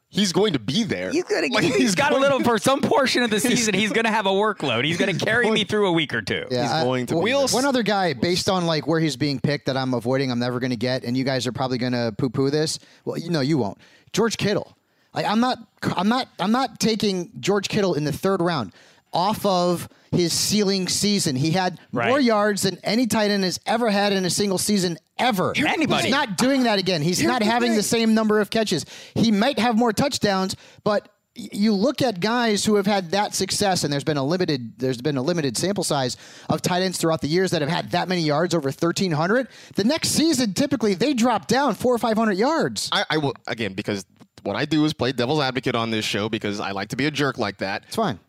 he's going to be there. He's gonna. Like, he's got a little for some portion of the season. He's gonna have a workload. He's gonna carry me through a week or two. Yeah, He's I- going to be w- there. One other guy, based on like where he's being picked, that I'm avoiding, I'm never going to get, and you guys are probably going to poo-poo this. Well, you know, you won't. George Kittle. Like, I'm not. I'm not. I'm not taking George Kittle in the third round off of his ceiling season. He had more yards than any tight end has ever had in a single season ever. Anybody. He's not doing that again. He's not having the same number of catches. He might have more touchdowns, but you look at guys who have had that success, and there's been a limited there's been a limited sample size of tight ends throughout the years that have had that many yards over 1,300. The next season, typically, they drop down four or 500 yards. I, I will again because what I do is play devil's advocate on this show because I like to be a jerk like that. It's fine.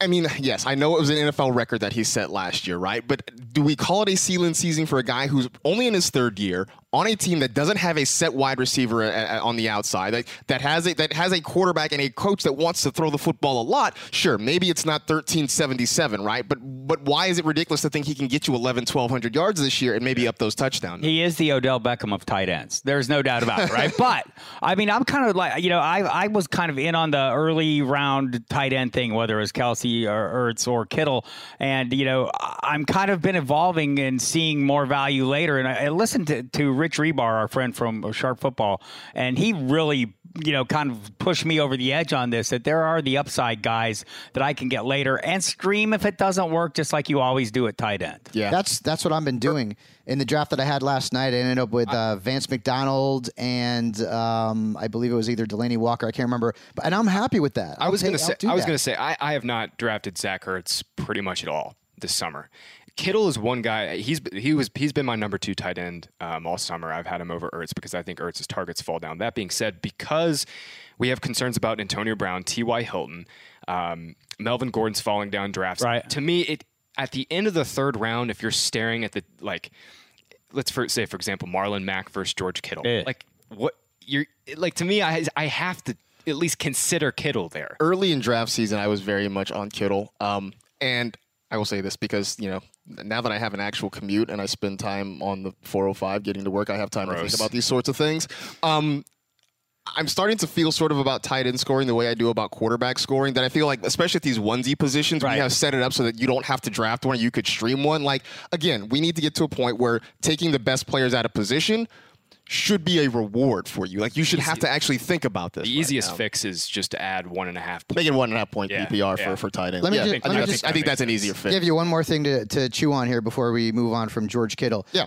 I mean, yes, I know it was an NFL record that he set last year, right? But do we call it a ceiling season for a guy who's only in his third year, on a team that doesn't have a set wide receiver a- a- on the outside, that, that has a that has a quarterback and a coach that wants to throw the football a lot, sure, maybe it's not 1377, right? But but why is it ridiculous to think he can get you 11, 1200 yards this year and maybe up those touchdowns? He is the Odell Beckham of tight ends. There's no doubt about it, right? but I mean, I'm kind of like you know, I I was kind of in on the early round tight end thing, whether it was Kelce or Ertz or Kittle, and you know, I'm kind of been evolving and seeing more value later. And uh, I, I listened to, to Rich Hribar, our friend from Sharp Football, and he really you know, kind of pushed me over the edge on this that there are the upside guys that I can get later and stream if it doesn't work, just like you always do at tight end. Yeah. That's that's what I've been doing in the draft that I had last night. I ended up with uh, Vance McDonald and um, I believe it was either Delanie Walker. I can't remember, but, and I'm happy with that. I was going gonna say I was gonna say I, I have not drafted Zach Ertz pretty much at all this summer. Kittle is one guy. He's he was he's been my number two tight end um, all summer. I've had him over Ertz because I think Ertz's targets fall down. That being said, because we have concerns about Antonio Brown, T.Y. Hilton, um, Melvin Gordon's falling down drafts. Right. To me, it at the end of the third round, if you're staring at the like, let's for, say for example Marlon Mack versus George Kittle, Yeah. like what you're like to me, I I have to at least consider Kittle there. early in draft season, I was very much on Kittle. Um, and I will say this because, you know, now that I have an actual commute and I spend time on the 405 getting to work, I have time to think about these sorts of things. Um, I'm starting to feel sort of about tight end scoring the way I do about quarterback scoring. That I feel like, especially at these onesie positions, we Right. have set it up so that you don't have to draft one, you could stream one. Like, again, we need to get to a point where taking the best players out of position should be a reward for you. Like, you should have to actually think about this. The right easiest now. fix is just to add one and a half. Make it one and a half point Yeah, PPR yeah. for, for tight end. Let me yeah, ju- I, let think, me I, just- think, I think that's an easier fix. give you one more thing to, to chew on here before we move on from George Kittle. Yeah.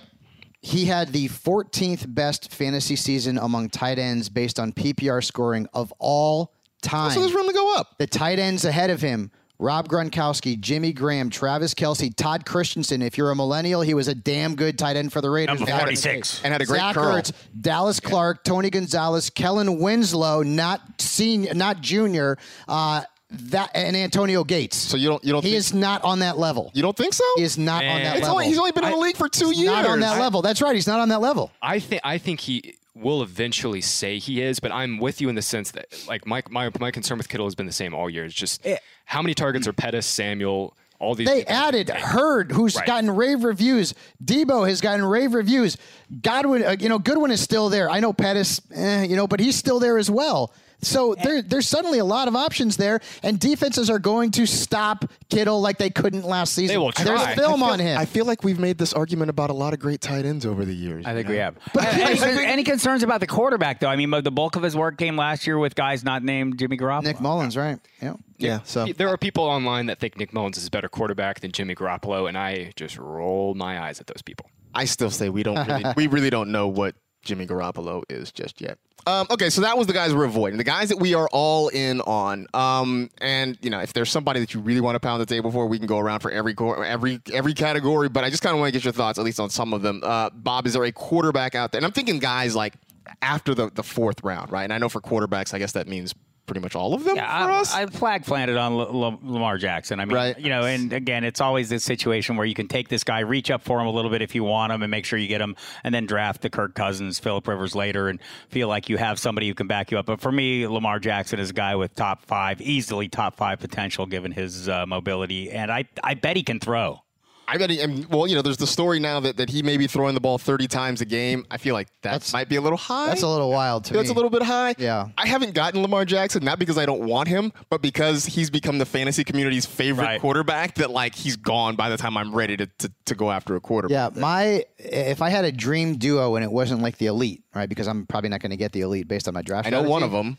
He had the 14th best fantasy season among tight ends based on PPR scoring of all time. So there's room to go up. The tight ends ahead of him Rob Gronkowski, Jimmy Graham, Travis Kelce, Todd Christensen. If you're a millennial, he was a damn good tight end for the Raiders. Number back in the 46. And had a great Zach curl. Ertz, Dallas Clark, Tony Gonzalez, Kellen Winslow, not senior, not junior, uh, that and Antonio Gates. So you don't you don't he think, is not on that level. you don't think so? He is not on that It's level. only, he's only been in the league for two years. not on that I- level. That's right. He's not on that level. I think I think he will eventually say he is, but I'm with you in the sense that like my my, my concern with Kittle has been the same all year. It's just how many targets are Pettis, Samuel, all these. They added Hurd, who's Right. gotten rave reviews. Deebo has gotten rave reviews. Godwin, uh, you know, Goodwin is still there. I know Pettis, eh, you know, but he's still there as well. So there, there's suddenly a lot of options there, and defenses are going to stop Kittle like they couldn't last season. They will There's try. film feel- on him. I feel like we've made this argument about a lot of great tight ends over the years. I think you we know? have. any, any concerns about the quarterback, though? I mean, the bulk of his work came last year with guys not named Jimmy Garoppolo. Nick Mullens, right? Yeah. Yeah. So There are people online that think Nick Mullens is a better quarterback than Jimmy Garoppolo, and I just roll my eyes at those people. I still say we don't really, we really don't know what Jimmy Garoppolo is just yet. Um, okay, so that was the guys we're avoiding. The guys that we are all in on. Um, and you know, if there's somebody that you really want to pound the table for, we can go around for every every every category. But I just kind of want to get your thoughts, at least on some of them. Uh, Bob, is there a quarterback out there? And I'm thinking guys like after the the fourth round, right? And I know for quarterbacks, I guess that means pretty much all of them Yeah, for I, us. I flag planted on L- L- Lamar Jackson. I mean, Right. you know, and again, it's always this situation where you can take this guy, reach up for him a little bit if you want him, and make sure you get him, and then draft the Kirk Cousins, Philip Rivers later, and feel like you have somebody who can back you up. But for me, Lamar Jackson is a guy with top five, easily top five potential given his uh, mobility, and I I bet he can throw. I bet he, and, well, you know, there's the story now that, that he may be throwing the ball 30 times a game. I feel like that That's- might be a little high. That's a little wild to That's me. a little bit high. Yeah. I haven't gotten Lamar Jackson, not because I don't want him, but because he's become the fantasy community's favorite Right. quarterback that, like, he's gone by the time I'm ready to, to, to go after a quarterback. Yeah, my if I had a dream duo and it wasn't like the elite, right? Because I'm probably not going to get the elite based on my draft. I know one of them.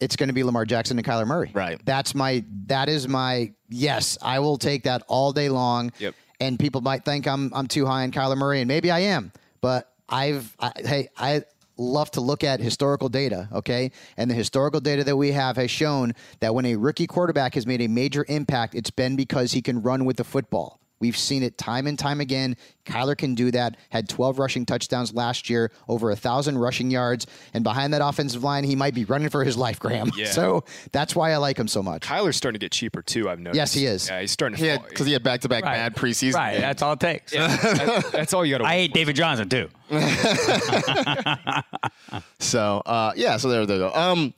it's going to be Lamar Jackson and Kyler Murray. Right. That's my that is my yes. I will take that all day long. Yep. And people might think I'm I'm too high on Kyler Murray, and maybe I am. But I've I, hey I love to look at historical data. Okay, and the historical data that we have has shown that when a rookie quarterback has made a major impact, it's been because he can run with the football. We've seen it time and time again. Kyler can do that. Had 12 rushing touchdowns last year, over a thousand rushing yards, and behind that offensive line, he might be running for his life, Graham. Yeah. So that's why I like him so much. Kyler's starting to get cheaper too. I've noticed. Yes, he is. Yeah, he's starting to. He had fall. because he had back to back Right. bad preseason. Right, games. that's all it takes. That- that's all you got to. I hate David Johnson too. So uh, yeah, so there they go. Um,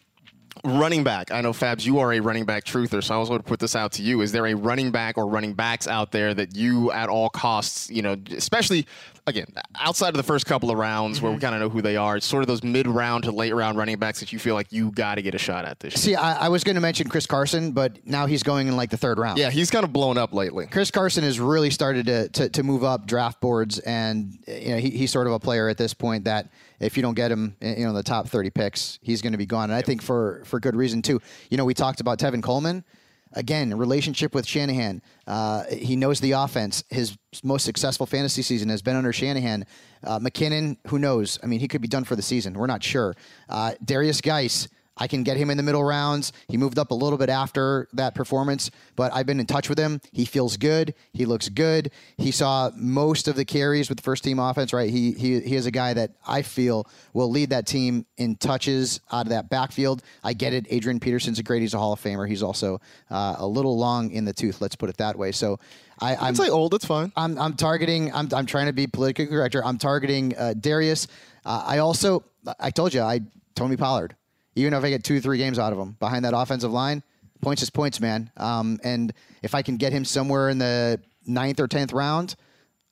running back. I know Fabs, you are a running back truther, so I was going to put this out to you. Is there a running back or running backs out there that you, at all costs, you know, especially again outside of the first couple of rounds where we mm-hmm. kind of know who they are, it's sort of those mid round to late round running backs that you feel like you got to get a shot at this. year? See, I, I was going to mention Chris Carson, but now he's going in like the third round. Yeah, he's kind of blown up lately. Chris Carson has really started to, to, to move up draft boards, and you know he, he's sort of a player at this point that if you don't get him, eh, you know, in the top thirty picks, he's going to be gone, and I think for for good reason too. You know, we talked about Tevin Coleman. Again, relationship with Shanahan. Uh, he knows the offense. His most successful fantasy season has been under Shanahan. Uh, McKinnon, who knows? I mean, he could be done for the season. We're not sure. Uh, Derrius Guice, I can get him in the middle rounds. He moved up a little bit after that performance, but I've been in touch with him. He feels good. He looks good. He saw most of the carries with the first team offense, right? He he he is a guy that I feel will lead that team in touches out of that backfield. I get it. Adrian Peterson's a great. He's a Hall of Famer. He's also uh, a little long in the tooth. Let's put it that way. So I, I'm say old. It's fine. I'm, I'm targeting. I'm, I'm trying to be politically correct. I'm targeting uh, Derrius. Uh, I also, I told you, I Tony Pollard. Even if I get two, three games out of him behind that offensive line, points is points, man. Um, and if I can get him somewhere in the ninth or tenth round,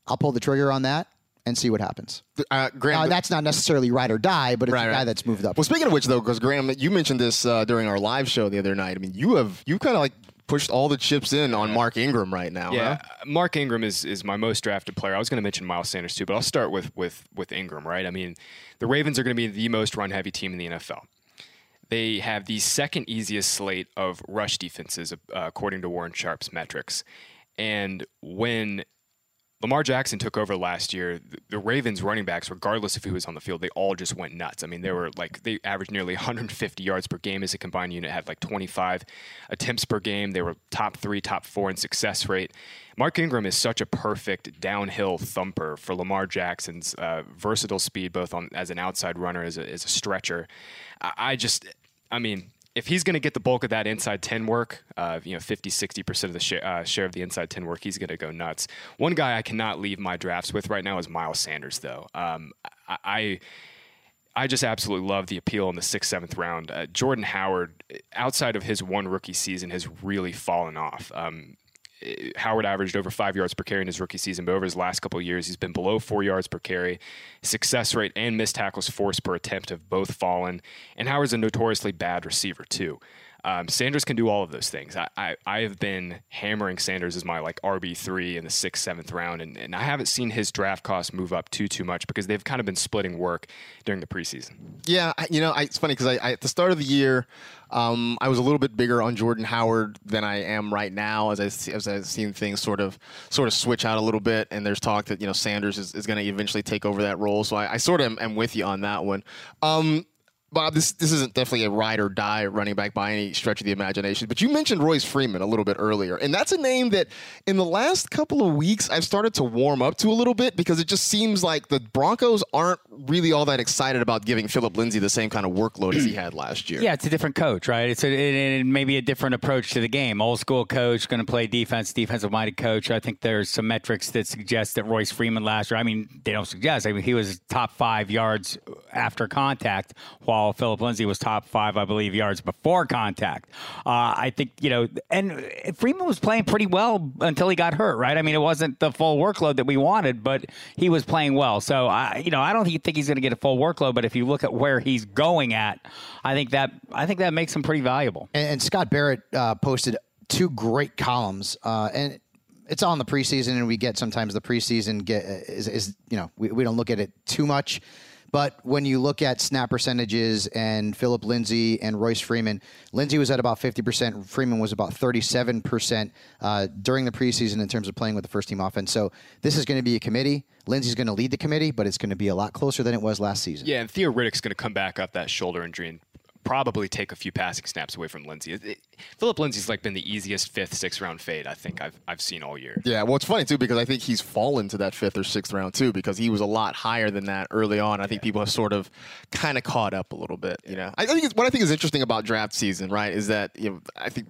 I'll pull the trigger on that and see what happens. Uh, Graham, Now, that's not necessarily ride or die, but it's Right, a guy right. that's moved up. Well, speaking of which, though, because Graham, you mentioned this uh, during our live show the other night. I mean, you have you kind of like pushed all the chips in on Mark Ingram right now. Yeah, huh? Mark Ingram is is my most drafted player. I was going to mention Miles Sanders too, but I'll start with with with Ingram. Right? I mean, the Ravens are going to be the most run heavy team in the NFL. They have the second easiest slate of rush defenses, uh, according to Warren Sharp's metrics. And when Lamar Jackson took over last year, the- Ravens running backs, regardless of who was on the field, they all just went nuts. I mean, they were like, they averaged nearly 150 yards per game as a combined unit, had like 25 attempts per game. They were top three, top four in success rate. Mark Ingram is such a perfect downhill thumper for Lamar Jackson's uh, versatile speed, both on as an outside runner, as a, as a stretcher. I, I just, I mean, if he's going to get the bulk of that inside 10 work, uh, you know, 50, 60% of the share, uh, share of the inside 10 work, he's going to go nuts. One guy I cannot leave my drafts with right now is Miles Sanders, though. Um, I, I just absolutely love the appeal in the sixth, seventh round. Uh, Jordan Howard, outside of his one rookie season, has really fallen off. Um, Uh, Howard averaged over five yards per carry in his rookie season, but over his last couple years, he's been below four yards per carry. Success rate and missed tackles forced per attempt have both fallen. And Howard's a notoriously bad receiver, too. Um, Sanders can do all of those things. I, I, I have been hammering Sanders as my like RB three in the sixth, seventh round, and, and I haven't seen his draft cost move up too too much because they've kind of been splitting work during the preseason. Yeah, you know, I, it's funny because I, I, at the start of the year, um, I was a little bit bigger on Jordan Howard than I am right now, as I as I've seen things sort of sort of switch out a little bit, and there's talk that you know Sanders is, is going to eventually take over that role. So I, I sort of am, am with you on that one. Um, Bob, this this isn't definitely a ride or die running back by any stretch of the imagination. But you mentioned Royce Freeman a little bit earlier, and that's a name that in the last couple of weeks I've started to warm up to a little bit because it just seems like the Broncos aren't really all that excited about giving Philip Lindsay the same kind of workload as he had last year. Yeah, it's a different coach, right? It's a, it, it maybe a different approach to the game. Old school coach, going to play defense, defensive minded coach. I think there's some metrics that suggest that Royce Freeman last year. I mean, they don't suggest. I mean, he was top five yards after contact, while Philip Lindsay was top five, I believe, yards before contact. Uh, I think you know, and Freeman was playing pretty well until he got hurt, right? I mean, it wasn't the full workload that we wanted, but he was playing well. So I, you know, I don't think think he's going to get a full workload, but if you look at where he's going at, I think that I think that makes him pretty valuable. And, and Scott Barrett uh, posted two great columns, uh, and it's all in the preseason, and we get sometimes the preseason get is, is you know we, we don't look at it too much. But when you look at snap percentages and Philip Lindsay and Royce Freeman, Lindsay was at about 50%, Freeman was about 37% uh, during the preseason in terms of playing with the first team offense. So this is going to be a committee. Lindsay's going to lead the committee, but it's going to be a lot closer than it was last season. Yeah, and Theo Riddick's going to come back up that shoulder injury and probably take a few passing snaps away from Lindsay. It- Philip Lindsay's like been the easiest fifth, sixth round fade I think I've I've seen all year. Yeah, well, it's funny too because I think he's fallen to that fifth or sixth round too because he was a lot higher than that early on. I think people have sort of kind of caught up a little bit. You know, I think it's, what I think is interesting about draft season, right, is that you know I think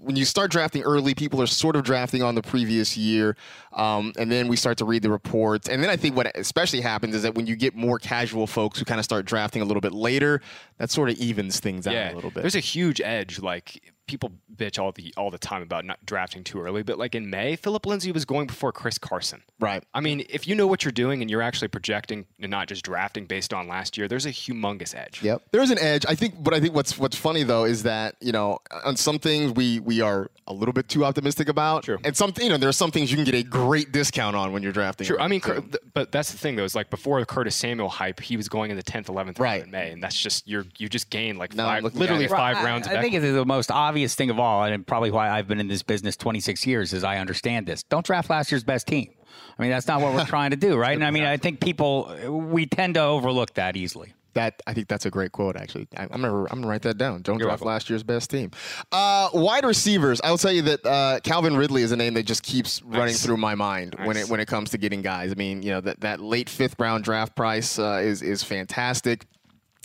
when you start drafting early, people are sort of drafting on the previous year, um, and then we start to read the reports, and then I think what especially happens is that when you get more casual folks who kind of start drafting a little bit later, that sort of evens things out a little bit. there's a huge edge. Like people bitch all the all the time about not drafting too early, but like in May, Philip Lindsay was going before Chris Carson. right. I mean, if you know what you're doing and you're actually projecting and not just drafting based on last year, there's a humongous edge. Yep. There's an edge. I think, but I think what's what's funny though is that you know on some things we we are a little bit too optimistic about, True. and some you know there are some things you can get a great discount on when you're drafting. Sure. I mean, Cur- th- but that's the thing though. Is like before the Curtis Samuel hype, he was going in the 10th, 11th Right. round in May, and that's just you're you just gain like Now I'm five, literally five I- rounds. I, of think it's the most obvious thing of all, and probably why I've been in this business 26 years, is I understand this. Don't draft last year's best team. I mean, that's not what we're trying to do, right? And I mean, I think people we tend to overlook that easily. That I think that's a great quote. Actually, I, I'm gonna I'm gonna write that down. Don't You're draft welcome. last year's best team. Uh, wide receivers. I will tell you that uh, Calvin Ridley is a name that just keeps running through my mind when it when it comes to getting guys. I mean, you know that that late fifth round draft price uh, is is fantastic.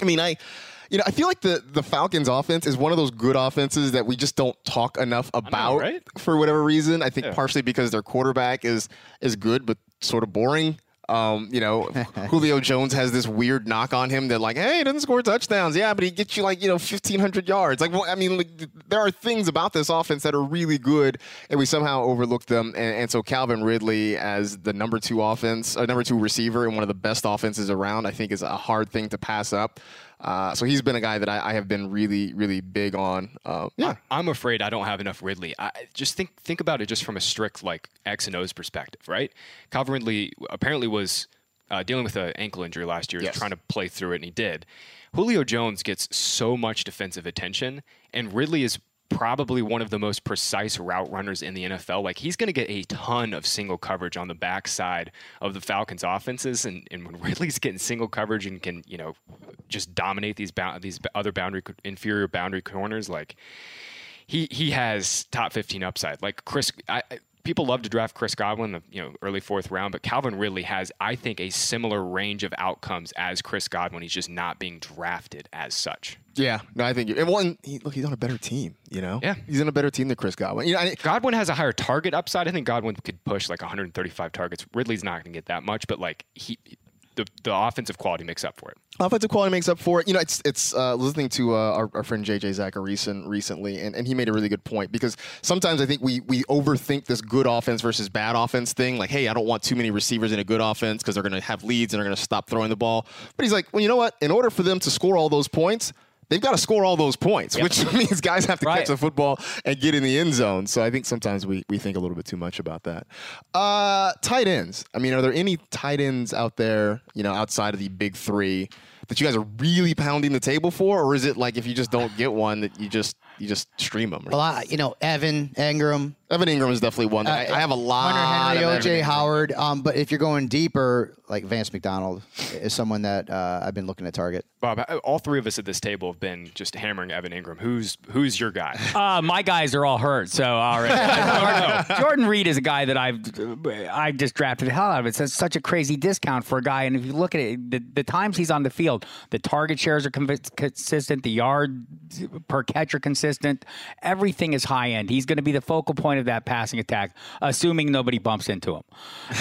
I mean, I. You know, I feel like the, the Falcons offense is one of those good offenses that we just don't talk enough about right? for whatever reason. I think Yeah. partially because their quarterback is is good but sort of boring. Um, you know, Julio Jones has this weird knock on him that like, hey, he doesn't score touchdowns. Yeah, but he gets you like, you know, 1500 yards. Like, well, I mean, like, there are things about this offense that are really good and we somehow overlook them. And, and so Calvin Ridley as the number two offense, uh, number two receiver and one of the best offenses around, I think is a hard thing to pass up. Uh, so he's been a guy that I, I have been really, really big on. Uh, yeah. I'm afraid I don't have enough Ridley. I just think think about it just from a strict like X and O's perspective, right? Calvin Ridley apparently was uh, dealing with an ankle injury last year, Yes. trying to play through it, and he did. Julio Jones gets so much defensive attention, and Ridley is probably one of the most precise route runners in the NFL. Like he's going to get a ton of single coverage on the backside of the Falcons' offenses, and, and when Ridley's getting single coverage and can you know just dominate these these other boundary inferior boundary corners, like he he has top 15 upside. Like Chris, I- people love to draft Chris Godwin, the you know early fourth round, but Calvin Ridley has, I think, a similar range of outcomes as Chris Godwin. He's just not being drafted as such. Yeah, no, I think you. And one, he, look, he's on a better team. You know, Yeah. he's on a better team than Chris Godwin. You know, I, Godwin has a higher target upside. I think Godwin could push like 135 targets. Ridley's not going to get that much, but like he, the the offensive quality makes up for it. offensive quality makes up for it. You know, it's it's uh, listening to uh, our, our friend JJ Zachariason recently, and, and he made a really good point because sometimes I think we we overthink this good offense versus bad offense thing. Like, hey, I don't want too many receivers in a good offense because they're going to have leads and they're going to stop throwing the ball. But he's like, well, you know what? In order for them to score all those points. They've got to score all those points, which means guys have to Right. catch the football and get in the end zone. So I think sometimes we, we think a little bit too much about that. Uh, tight ends. I mean, are there any tight ends out there, you know, outside of the big three that you guys are really pounding the table for, or is it like if you just don't get one that you just you just stream them? A lot, you know, Evan Engram, Evan Engram is definitely one. That I, I have a lot. Hunter Henry, of Evan OJ Ingram. Howard. Um, but if you're going deeper, like Vance McDonald is someone that uh, I've been looking to target. Bob, all three of us at this table have been just hammering Evan Engram. Who's who's your guy? Uh, my guys are all hurt, so already. Jordan, Jordan Reed is a guy that I've I just drafted the hell out of. It's such- such a crazy discount for a guy, and if you look at it, the, the times he's on the field, the target shares are conv- consistent, the yard per catch are consistent. Everything is high end. He's going to be the focal point of that passing attack, assuming nobody bumps into him,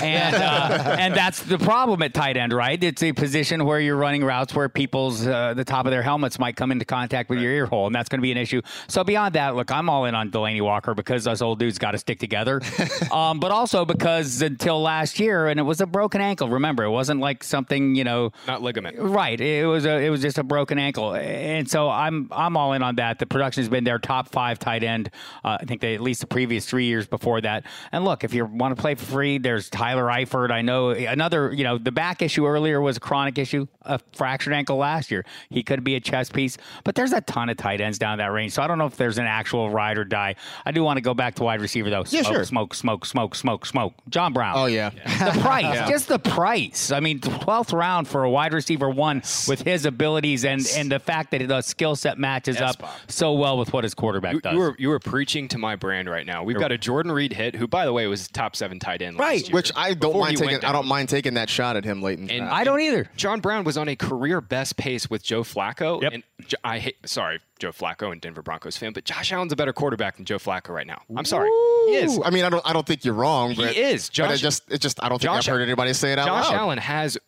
and uh, and that's the problem at tight end, right? It's a position where you're running routes where people's uh, the top of their helmets might come into contact with your ear hole, and that's going to be an issue. So beyond that, look, I'm all in on Delanie Walker because us old dudes got to stick together, um, but also because until last year, and it was a broken ankle. Remember, it wasn't like something you know. Not ligament. Right. It was a it was just a broken ankle, and so I'm I'm all in on that. The production's been their top five tight end. Uh, I think they at least the previous three years before that. And look, if you want to play for free, there's Tyler Eifert. I know another. You know, the back issue earlier was a chronic issue, a fractured ankle last year. He could be a chess piece, but there's a ton of tight ends down that range. So I don't know if there's an actual ride or die. I do want to go back to wide receiver though. Yeah, sure. Smoke, smoke, smoke, smoke, smoke. John Brown. Oh yeah. The price, just the price. I mean, twelfth round for a wide receiver one with with his abilities and and the fact that the skill set matches Yes, up Bob. so well with what his quarterback You, does. you were you were preaching to my brand right now. We've got a Jordan Reed hit, who by the way was top seven tight end, last Right. year, Which I don't mind taking. I don't mind taking that shot at him late in the And draft. I don't either. John Brown was on a career best pace with Joe Flacco. Yep. And J- I hate, sorry, Joe Flacco and Denver Broncos fan, but Josh Allen's a better quarterback than Joe Flacco right now. I'm sorry, he is. I mean, I don't. I don't think you're wrong. He but, is. but I just. It just. I don't think Josh- I've heard anybody say it out Josh loud. Allen has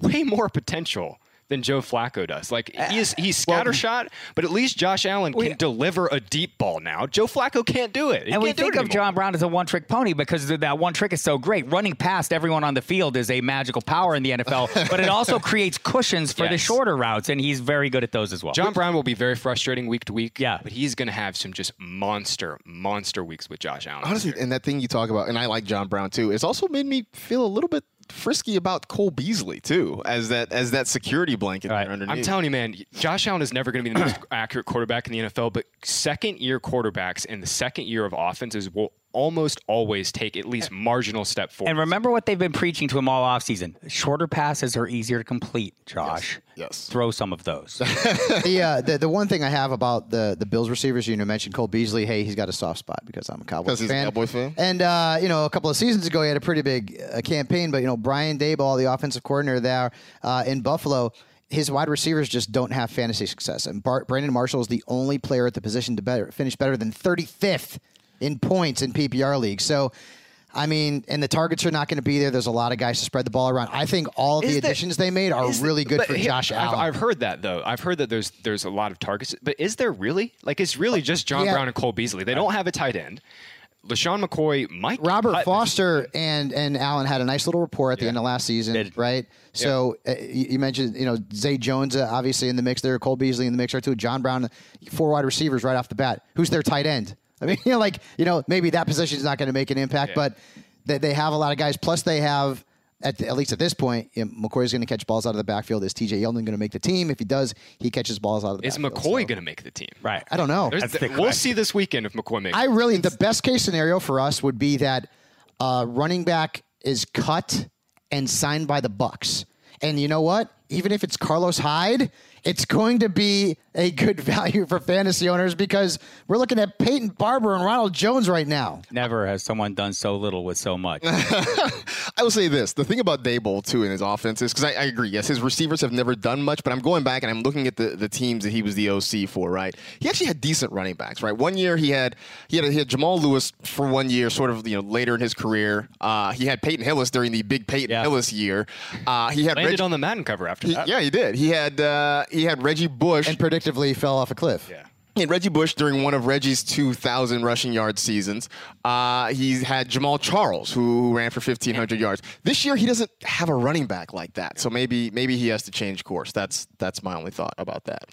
way more potential than Joe Flacco does. Like uh, he's he's scattershot, but at least Josh Allen can deliver a deep ball now. Joe Flacco can't do it. He and we think of. John Brown as a one-trick pony because that one trick is so great. Running past everyone on the field is a magical power in the NFL, but it also creates cushions for the shorter routes, and he's very good at those as well. John Brown will be very frustrating week to week. Yeah. but he's going to have some just monster, monster weeks with Josh Allen. Honestly, and that thing you talk about, and I like John Brown too. It's also made me feel a little bit frisky about Cole Beasley too, as that as that security blanket Right. there underneath. I'm telling you, man, Josh Allen is never going to be the most accurate quarterback in the NFL, but second year quarterbacks in the second year of offenses will almost always take at least marginal step forward. And remember what they've been preaching to him all offseason. Shorter passes are easier to complete, Josh. Yes. Throw some of those. the, uh, the the one thing I have about the the Bills receivers, you know, mentioned Cole Beasley. Hey, he's got a soft spot because I'm a Cowboys 'Cause he's a fan. Cowboys fan? And uh, you know, a couple of seasons ago, he had a pretty big uh, campaign. But you know, Brian Daboll, the offensive coordinator there uh, in Buffalo. His wide receivers just don't have fantasy success, and Bar- Brandon Marshall is the only player at the position to better, finish better than 35th in points in PPR league. So, I mean, and the targets are not going to be there. There's a lot of guys to spread the ball around. I think all Is the additions they made are Is the- really good for here- Josh I've, Allen. I've heard that though. I've heard that there's there's a lot of targets, but is there really? Like it's really just John Yeah. Brown and Cole Beasley. They don't have a tight end. LaShawn McCoy Mike Robert cut. Foster and and Allen had a nice little rapport at the end of last season, right? So uh, you, you mentioned you know Zay Jones uh, obviously in the mix there, Cole Beasley in the mix there too, John Brown, four wide receivers right off the bat. Who's their tight end? I mean, you know, like you know maybe that position is not going to make an impact, Yeah. but they, they have a lot of guys. Plus they have. At, the- at least at this point, you know, McCoy's going to catch balls out of the backfield. Is TJ Yeldon going to make the team? If he does, he catches balls out of the Is backfield. McCoy So- going to make the team? right. I don't know. There's- we'll see this weekend if McCoy makes. I really the best case scenario for us would be that uh, running back is cut and signed by the Bucs. And you know what? Even if it's Carlos Hyde, it's going to be a good value for fantasy owners because we're looking at Peyton Barber and Ronald Jones right now. Never has someone done so little with so much. I will say this: the thing about Daboll too in his offense is because I, I agree. Yes, his receivers have never done much, but I'm going back and I'm looking at the, the teams that he was the OC for. Right, he actually had decent running backs. Right, one year he had he had, he had Jamal Lewis for one year, sort of you know later in his career. Uh, he had Peyton Hillis during the big Peyton Yeah. Hillis year. Uh, he had landed Reg- on the Madden cover after he- that. yeah, he did. He had uh, he had Reggie Bush And predictably fell off a cliff. Yeah. He had Reggie Bush during one of Reggie's 2,000 rushing yard seasons. Uh, he's had Jamaal Charles, who, who ran for 1,500 yards. This year, he doesn't have a running back like that, so maybe maybe he has to change course. That's that's my only thought about that.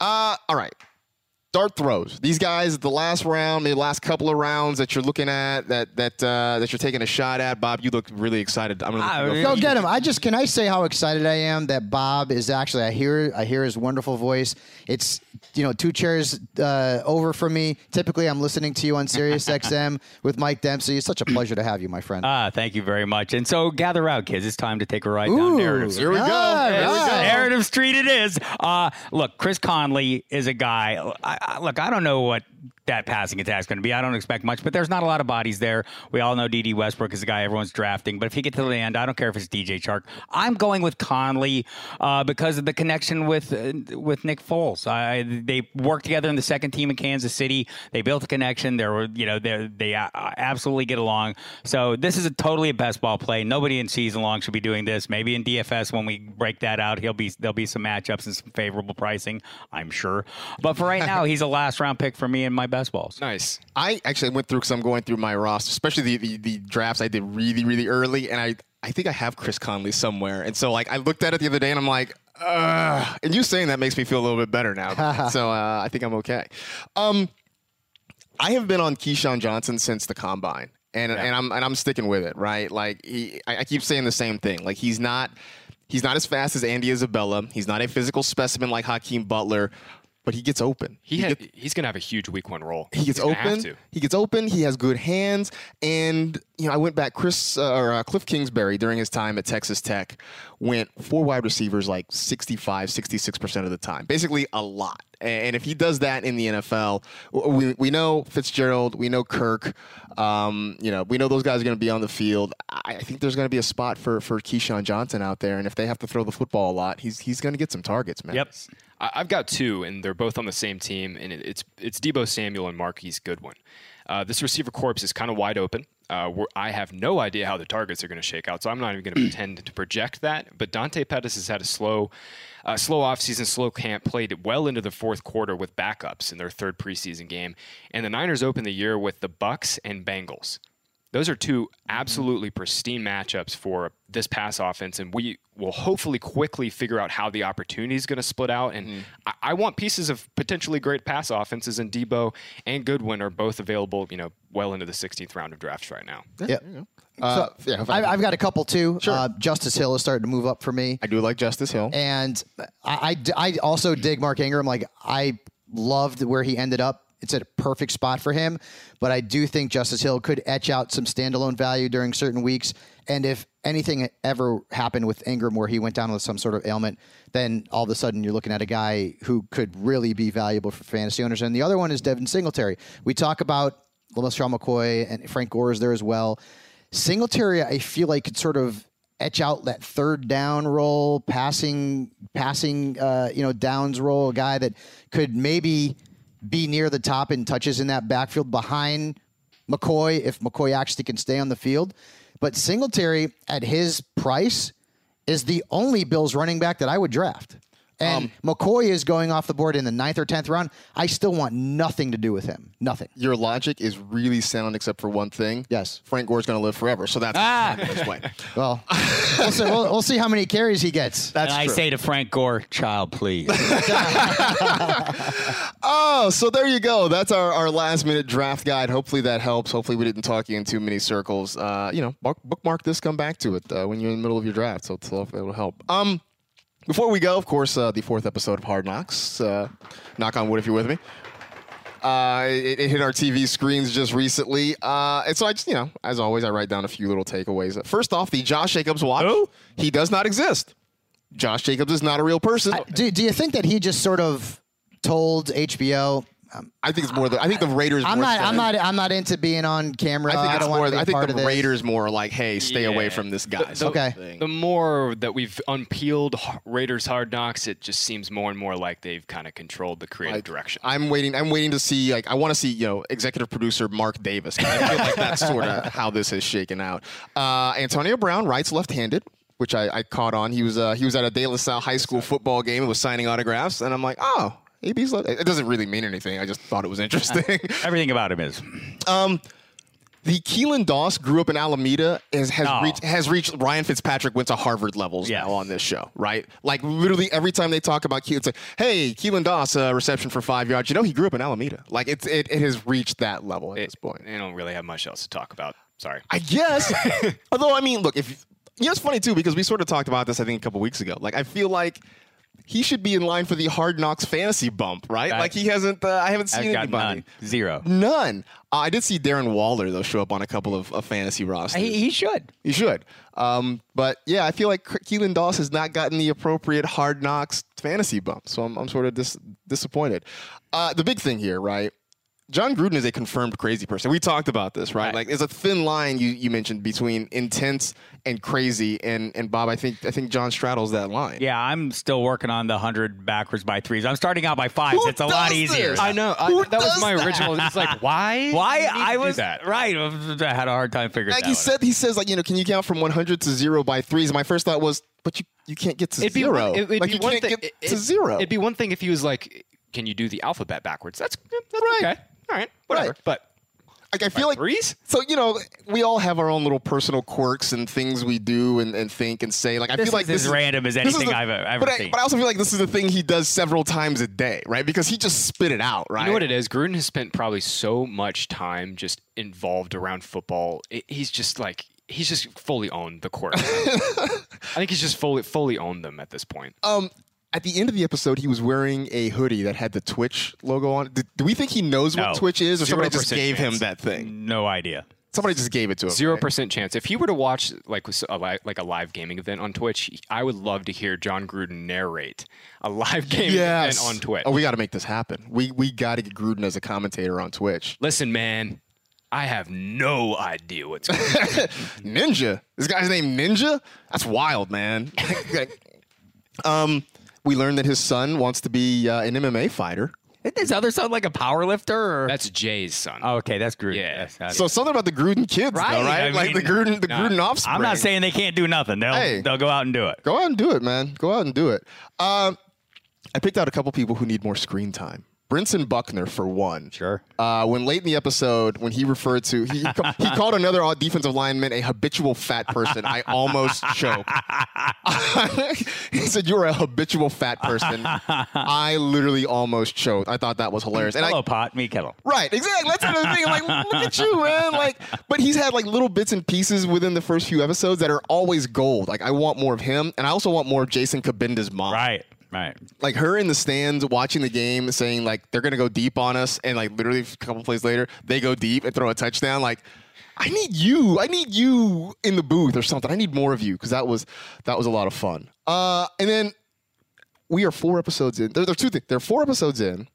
Uh, all right. Dart throws. These guys, the last round, the last couple of rounds that you're looking at, that that uh, that you're taking a shot at. Bob, you look really excited. I'm gonna Ah, let you Go get him. I just can I say how excited I am that Bob is actually I hear I hear his wonderful voice. It's you know two chairs uh, over from me. Typically I'm listening to you on Sirius XM with Mike Dempsey. It's such a pleasure to have you, my friend. Ah, thank you very much. And so gather round, kids. It's time to take a ride down Ooh, narrative. Here we go. all Here we right. Narrative Street it is. Uh, look, Chris Conley is a guy. I, I, look, I don't know what that passing attack is going to be. I don't expect much, but there's not a lot of bodies there. We all know Dede Westbrook is the guy everyone's drafting. But if you get to the end, I don't care if it's DJ Chark. I'm going with Conley uh, because of the connection with uh, with Nick Foles. I, they worked together in the second team in Kansas City. They built a connection. They were, you know, they they uh, absolutely get along. So this is a totally a best ball play. Nobody in season long should be doing this. Maybe in DFS when we break that out, he'll be there'll be some matchups and some favorable pricing. I'm sure. But for right now, he's a last round pick for me in my best balls. Nice. I actually went through because I'm going through my roster, especially the, the the drafts I did really really early, and I I think I have Chris Conley somewhere, and so like I looked at it the other day, and I'm like, Ugh. and you saying that makes me feel a little bit better now. so uh, I think I'm okay. Um, I have been on KeeSean Johnson since the combine, and and I'm and I'm sticking with it. Right, like he, I, I keep saying the same thing. Like he's not he's not as fast as Andy Isabella. He's not a physical specimen like Hakeem Butler. But he gets open. He, had, gets- he's going to have a huge week one role. he gets He's gonna have open. to. He gets open. He has good hands, and you know, I went back. Chris uh, or uh, Cliff Kingsbury during his time at Texas Tech went four wide receivers like 65, 66 percent of the time, basically a lot. And if he does that in the NFL, we, we know Fitzgerald, we know Kirk, um, you know, we know those guys are going to be on the field. I, think there's going to be a spot for for KeeSean Johnson out there, and if they have to throw the football a lot, he's he's going to get some targets, man. Yep. I've got two, and they're both on the same team, and it's it's Deebo Samuel and Marquise Goodwin. Uh, this receiver corps is kind of wide open. Uh, I have no idea how the targets are going to shake out, so I'm not even going to pretend to project that. But Dante Pettis has had a slow, uh, slow offseason, slow camp, played well into the fourth quarter with backups in their third preseason game, and the Niners open the year with the Bucs and Bengals. Those are two absolutely pristine matchups for this pass offense, and we will hopefully quickly figure out how the opportunity is going to split out. And I, I want pieces of potentially great pass offenses, and Deebo and Goodwin are both available, you know, well into the 16th round of drafts right now. Yeah. Uh, yeah, if I- I've, I've got a couple too. Uh, Justice Hill is starting to move up for me. I do like Justice Hill. And I, I, I also dig Mark Ingram. Like I loved where he ended up. It's at a perfect spot for him. But I do think Justice Hill could etch out some standalone value during certain weeks. And if anything ever happened with Ingram where he went down with some sort of ailment, then all of a sudden you're looking at a guy who could really be valuable for fantasy owners. And the other one is Devin Singletary. We talk about LaMastrell McCoy and Frank Gore is there as well. Singletary, I feel like could sort of etch out that third down role, passing, passing, uh, you know, downs role, a guy that could maybe be near the top in touches in that backfield behind McCoy if McCoy actually can stay on the field. But Singletary at his price is the only Bills running back that I would draft. And McCoy is going off the board in the ninth or tenth round. I still want nothing to do with him. Nothing. Your logic is really sound, except for one thing. Yes. Frank Gore's going to live forever, so that's Ah. this way. Well, we'll, see, we'll, we'll see how many carries he gets. That's and I true. say to Frank Gore, child, please. Oh, so there you go. That's our, our last minute draft guide. Hopefully that helps. Hopefully we didn't talk you in too many circles. Uh, you know, bookmark this, come back to it uh, when you're in the middle of your draft. So it'll, it'll help. Um, before we go, of course, uh, the fourth episode of Hard Knocks. Uh, knock on wood if you're with me. Uh, it, it hit our TV screens just recently. Uh, and so I just, you know, as always, I write down a few little takeaways. First off, the Josh Jacobs watch. Who? He does not exist. Josh Jacobs is not a real person. I, Do, do you think that he just sort of told HBO? Think it's more the. I think the Raiders. I'm more not. so- I'm not. I'm not into being on camera. I think it's don't more. to be I a think the. Raiders more like, hey, stay away from this guy. The- Okay. thing. The more that we've unpeeled Raiders Hard Knocks, it just seems more and more like they've kind of controlled the creative Like, direction. I'm waiting. I'm waiting to see. Like, I want to see. You know, executive producer Mark Davis. I feel like that's sort of how this has shaken out. Uh, Antonio Brown writes left-handed, which I, I caught on. He was uh, he was at a De La Salle High School football game and was signing autographs, and I'm like, oh, AB's. It doesn't really mean anything. I just thought it was interesting. Everything about him is. Um, the Keelan Doss grew up in Alameda is, has Oh. reached has reached Ryan Fitzpatrick went to Harvard levels Yes. now on this show, right? Like literally every time they talk about Keelan, it's like, hey, Keelan Doss, uh, reception for five yards. You know, he grew up in Alameda. Like it's it, it has reached that level at It- this point. They don't really have much else to talk about. Sorry. I guess. Although I mean, look, if you know, it's funny too because we sort of talked about this I think a couple weeks ago. Like I feel like. He should be in line for the Hard Knocks fantasy bump, right? Like he hasn't. Uh, I haven't seen I've anybody. none. Zero. None. Uh, I did see Darren Waller though show up on a couple of, of fantasy rosters. He, he should. He should. Um, but yeah, I feel like Keelan Doss has not gotten the appropriate hard knocks fantasy bump. So I'm, I'm sort of dis- disappointed. Uh, the big thing here, right? Jon Gruden is a confirmed crazy person. We talked about this, right? Right. Like there's a thin line you, you mentioned between intense and crazy. And, and Bob, I think I think Jon straddles that line. Yeah, I'm still working on the hundred backwards by threes. I'm starting out by fives. Who it's a lot does easier. this? I know. I, Who that was my that? original. It's like, why? Why you need I to do was that? right. I had a hard time figuring it out. Like that he one said, he says like you know, can you count from 100 to zero by threes? My first thought was, but you you can't get to It'd zero. one, it- it'd like be you one can't thing, get it- to zero. It'd be one thing if he was like, "Can you do the alphabet backwards?" That's, that's Right. okay. All right, whatever. Right. But like I feel like threes? So you know, we all have our own little personal quirks and things we do and, and think and say. Like I This feel like is this as is random as anything the- I've ever but I, seen. But I also feel like this is the thing he does several times a day, right? Because he just spit it out, right? You know what it is? Gruden has spent probably so much time just involved around football. It, he's just like he's just fully owned the court. I think he's just fully fully owned them at this point. Um, at the end of the episode, he was wearing a hoodie that had the Twitch logo on it. Do, do we think he knows what No. Twitch is, or somebody just 0% gave him chance. that thing? No idea. Somebody just gave it to him. Zero right? percent chance. If he were to watch like a li- like a live gaming event on Twitch, I would love to hear Jon Gruden narrate a live gaming Yes. event on Twitch. Oh, we got to make this happen. We we got to get Gruden as a commentator on Twitch. Listen, man, I have no idea what's going on. Ninja. This guy's name Ninja. That's wild, man. um, we learned that his son wants to be uh, an MMA fighter. Isn't his other son like a power lifter? Or? That's Jay's son. Oh, okay, that's Gruden. Yeah. That's- that's- So something about the Gruden kids, Right, though, right? I like the Gruden, the Nah, Gruden offspring. I'm not saying they can't do nothing. They'll Hey. they'll go out and do it. Go out and do it, man. Go out and do it. Um, I picked out a couple people who need more screen time. Brentson Buckner, for one. Sure. Uh, when late in the episode, when he referred to, he, he called another defensive lineman a habitual fat person. I almost choked. he said, You're a habitual fat person. I literally almost choked. I thought that was hilarious. And I, Hello, pot, me kettle. Right, exactly. That's another thing. I'm like, look at you, man. Like, but he's had like little bits and pieces within the first few episodes that are always gold. Like, I want more of him, and I also want more of Jason Cabinda's mom. Right. Right. Like her in the stands watching the game, saying like they're gonna go deep on us, and like literally a couple plays later, they go deep and throw a touchdown. Like, I need you. I need you in the booth or something. I need more of you because that was that was a lot of fun. Uh, and then we are four episodes in. There, there are two things. There are four episodes in.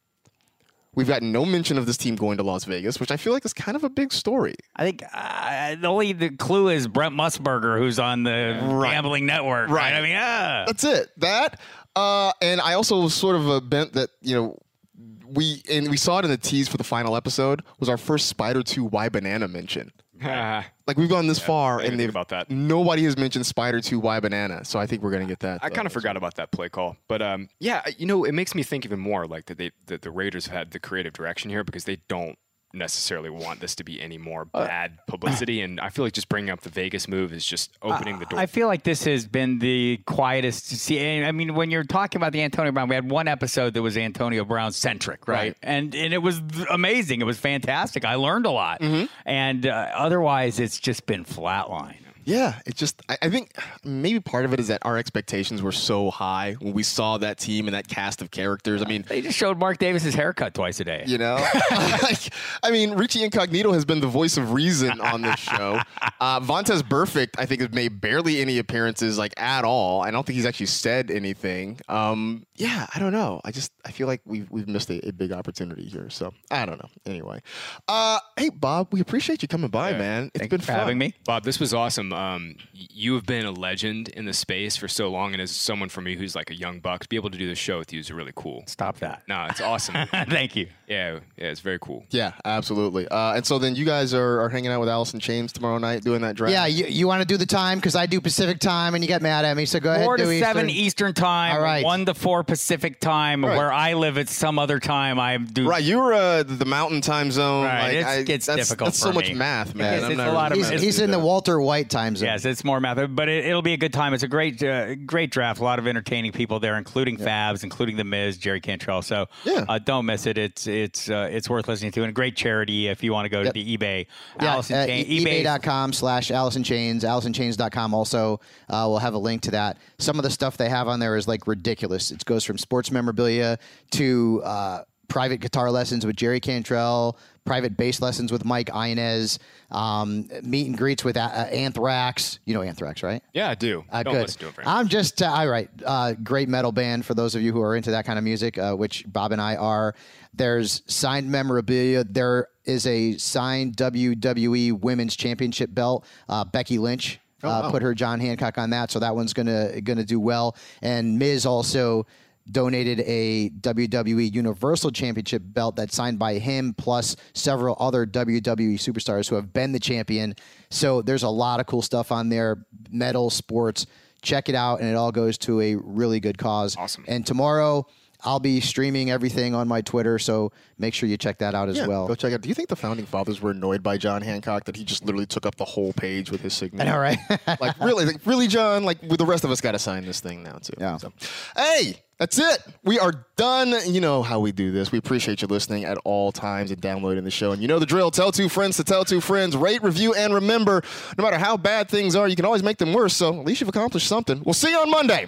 We've got no mention of this team going to Las Vegas, which I feel like is kind of a big story. I think uh, the only the clue is Brent Musburger, who's on the gambling network. Right. Right. I mean, ah. That's it. That uh, and I also was sort of a bent that you know we and we saw it in the tease for the final episode was our first Spider Two Y Banana mention. Like we've gone this far and they've about that. Nobody has mentioned Spider Two Y Banana, so I think we're gonna get that. I kind of forgot about that play call, but um, yeah, you know, it makes me think even more like that they that the Raiders have had the creative direction here because they don't necessarily want this to be any more Uh, bad publicity, and I feel like just bringing up the Vegas move is just opening the door. I feel like this has been the quietest. See, I mean, when you're talking about the Antonio Brown, we had one episode that was Antonio Brown centric, right? Right. And and it was amazing. It was fantastic. I learned a lot. Mm-hmm. And uh, otherwise, it's just been flatline. Yeah, it just I, I think maybe part of it is that our expectations were so high when we saw that team and that cast of characters. I mean, They just showed Mark Davis's haircut twice a day. You know, like, I mean, Richie Incognito has been the voice of reason on this show. Uh, Vontaze Burfict, I think, has made barely any appearances, like at all. I don't think he's actually said anything. Um, yeah, I don't know. I just I feel like we've we've missed a, a big opportunity here. So I don't know. Anyway, uh, hey Bob, we appreciate you coming by, man. It's Thank been you for fun. having me. Bob, this was awesome. Um, you have been a legend in the space for so long, and as someone for me who's like a young buck, to be able to do this show with you is really cool. Stop that. No, it's awesome. Thank you. yeah, yeah, it's very cool. Yeah, absolutely. Uh, and so then you guys are, are hanging out with Alice in Chains tomorrow night doing that draft. Yeah, you, you want to do the time because I do Pacific time, and you get mad at me. So go ahead. Four do to seven Eastern. Eastern time, All right. one to four Pacific time. Right. Where I live, it's some other time. I do. Right, you were uh, the mountain time zone. Right, Like, it's- I- it's that's, difficult That's for so much math, man. Yes, I'm it's not a lot of really He's, he's do in the. Walter White time Yes, it's more method, but it, it'll be a good time. It's a great, uh, great draft. A lot of entertaining people there, including Fabs, including the Miz, Jerry Cantrell. So Yeah. uh, don't miss it. It's it's uh, it's worth listening to, and a great charity if you want to go Yep. to the eBay. Yeah, Allison uh, Chain- e- eBay. ebay.com slash Alice in Chains. AliceInChains.com also uh, will have a link to that. Some of the stuff they have on there is like ridiculous. It goes from sports memorabilia to uh, private guitar lessons with Jerry Cantrell, private bass lessons with Mike Inez, um, meet and greets with uh, Anthrax. You know Anthrax, right? Yeah, I do. Uh, Don't good. listen to it. I'm just uh, all right. Uh, great metal band for those of you who are into that kind of music, uh, which Bob and I are. There's signed memorabilia. There is a signed WWE Women's Championship belt. Uh, Becky Lynch uh, put her John Hancock on that, so that one's gonna gonna do well. And Miz also donated a WWE Universal Championship belt that's signed by him plus several other WWE superstars who have been the champion. So there's a lot of cool stuff on there, metal, sports. Check it out, and it all goes to a really good cause. Awesome. And tomorrow, I'll be streaming everything on my Twitter, so make sure you check that out as Yeah, well. go check it out. Do you think the founding fathers were annoyed by John Hancock that he just literally took up the whole page with his signature? I know, right? like really, like, really, John. Like with the rest of us, got to sign this thing now too. Yeah. So, hey, that's it. We are done. You know how we do this. We appreciate you listening at all times and downloading the show. And you know the drill. Tell two friends to tell two friends. Rate, review, and remember, no matter how bad things are, you can always make them worse. So at least you've accomplished something. We'll see you on Monday.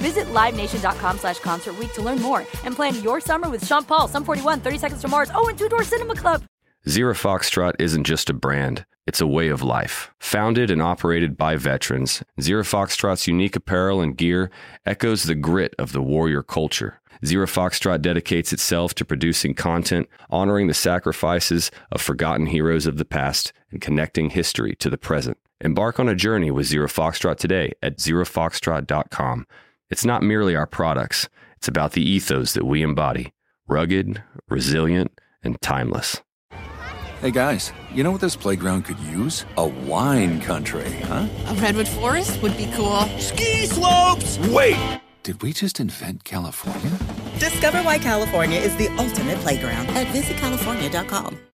Visit LiveNation.com slash Concert to learn more and plan your summer with Sean Paul, Sum 41, 30 Seconds to Mars, oh, and Two Door Cinema Club. Zero Foxtrot isn't just a brand, it's a way of life. Founded and operated by veterans, Zero Foxtrot's unique apparel and gear echoes the grit of the warrior culture. Zero Foxtrot dedicates itself to producing content, honoring the sacrifices of forgotten heroes of the past, and connecting history to the present. Embark on a journey with Zero Foxtrot today at zerofoxtrot.com. It's not merely our products, it's about the ethos that we embody rugged, resilient, and timeless. Hey guys, you know what this playground could use? A wine country, huh? A redwood forest would be cool. Ski slopes! Wait! Did we just invent California? Discover why California is the ultimate playground at visitcalifornia.com.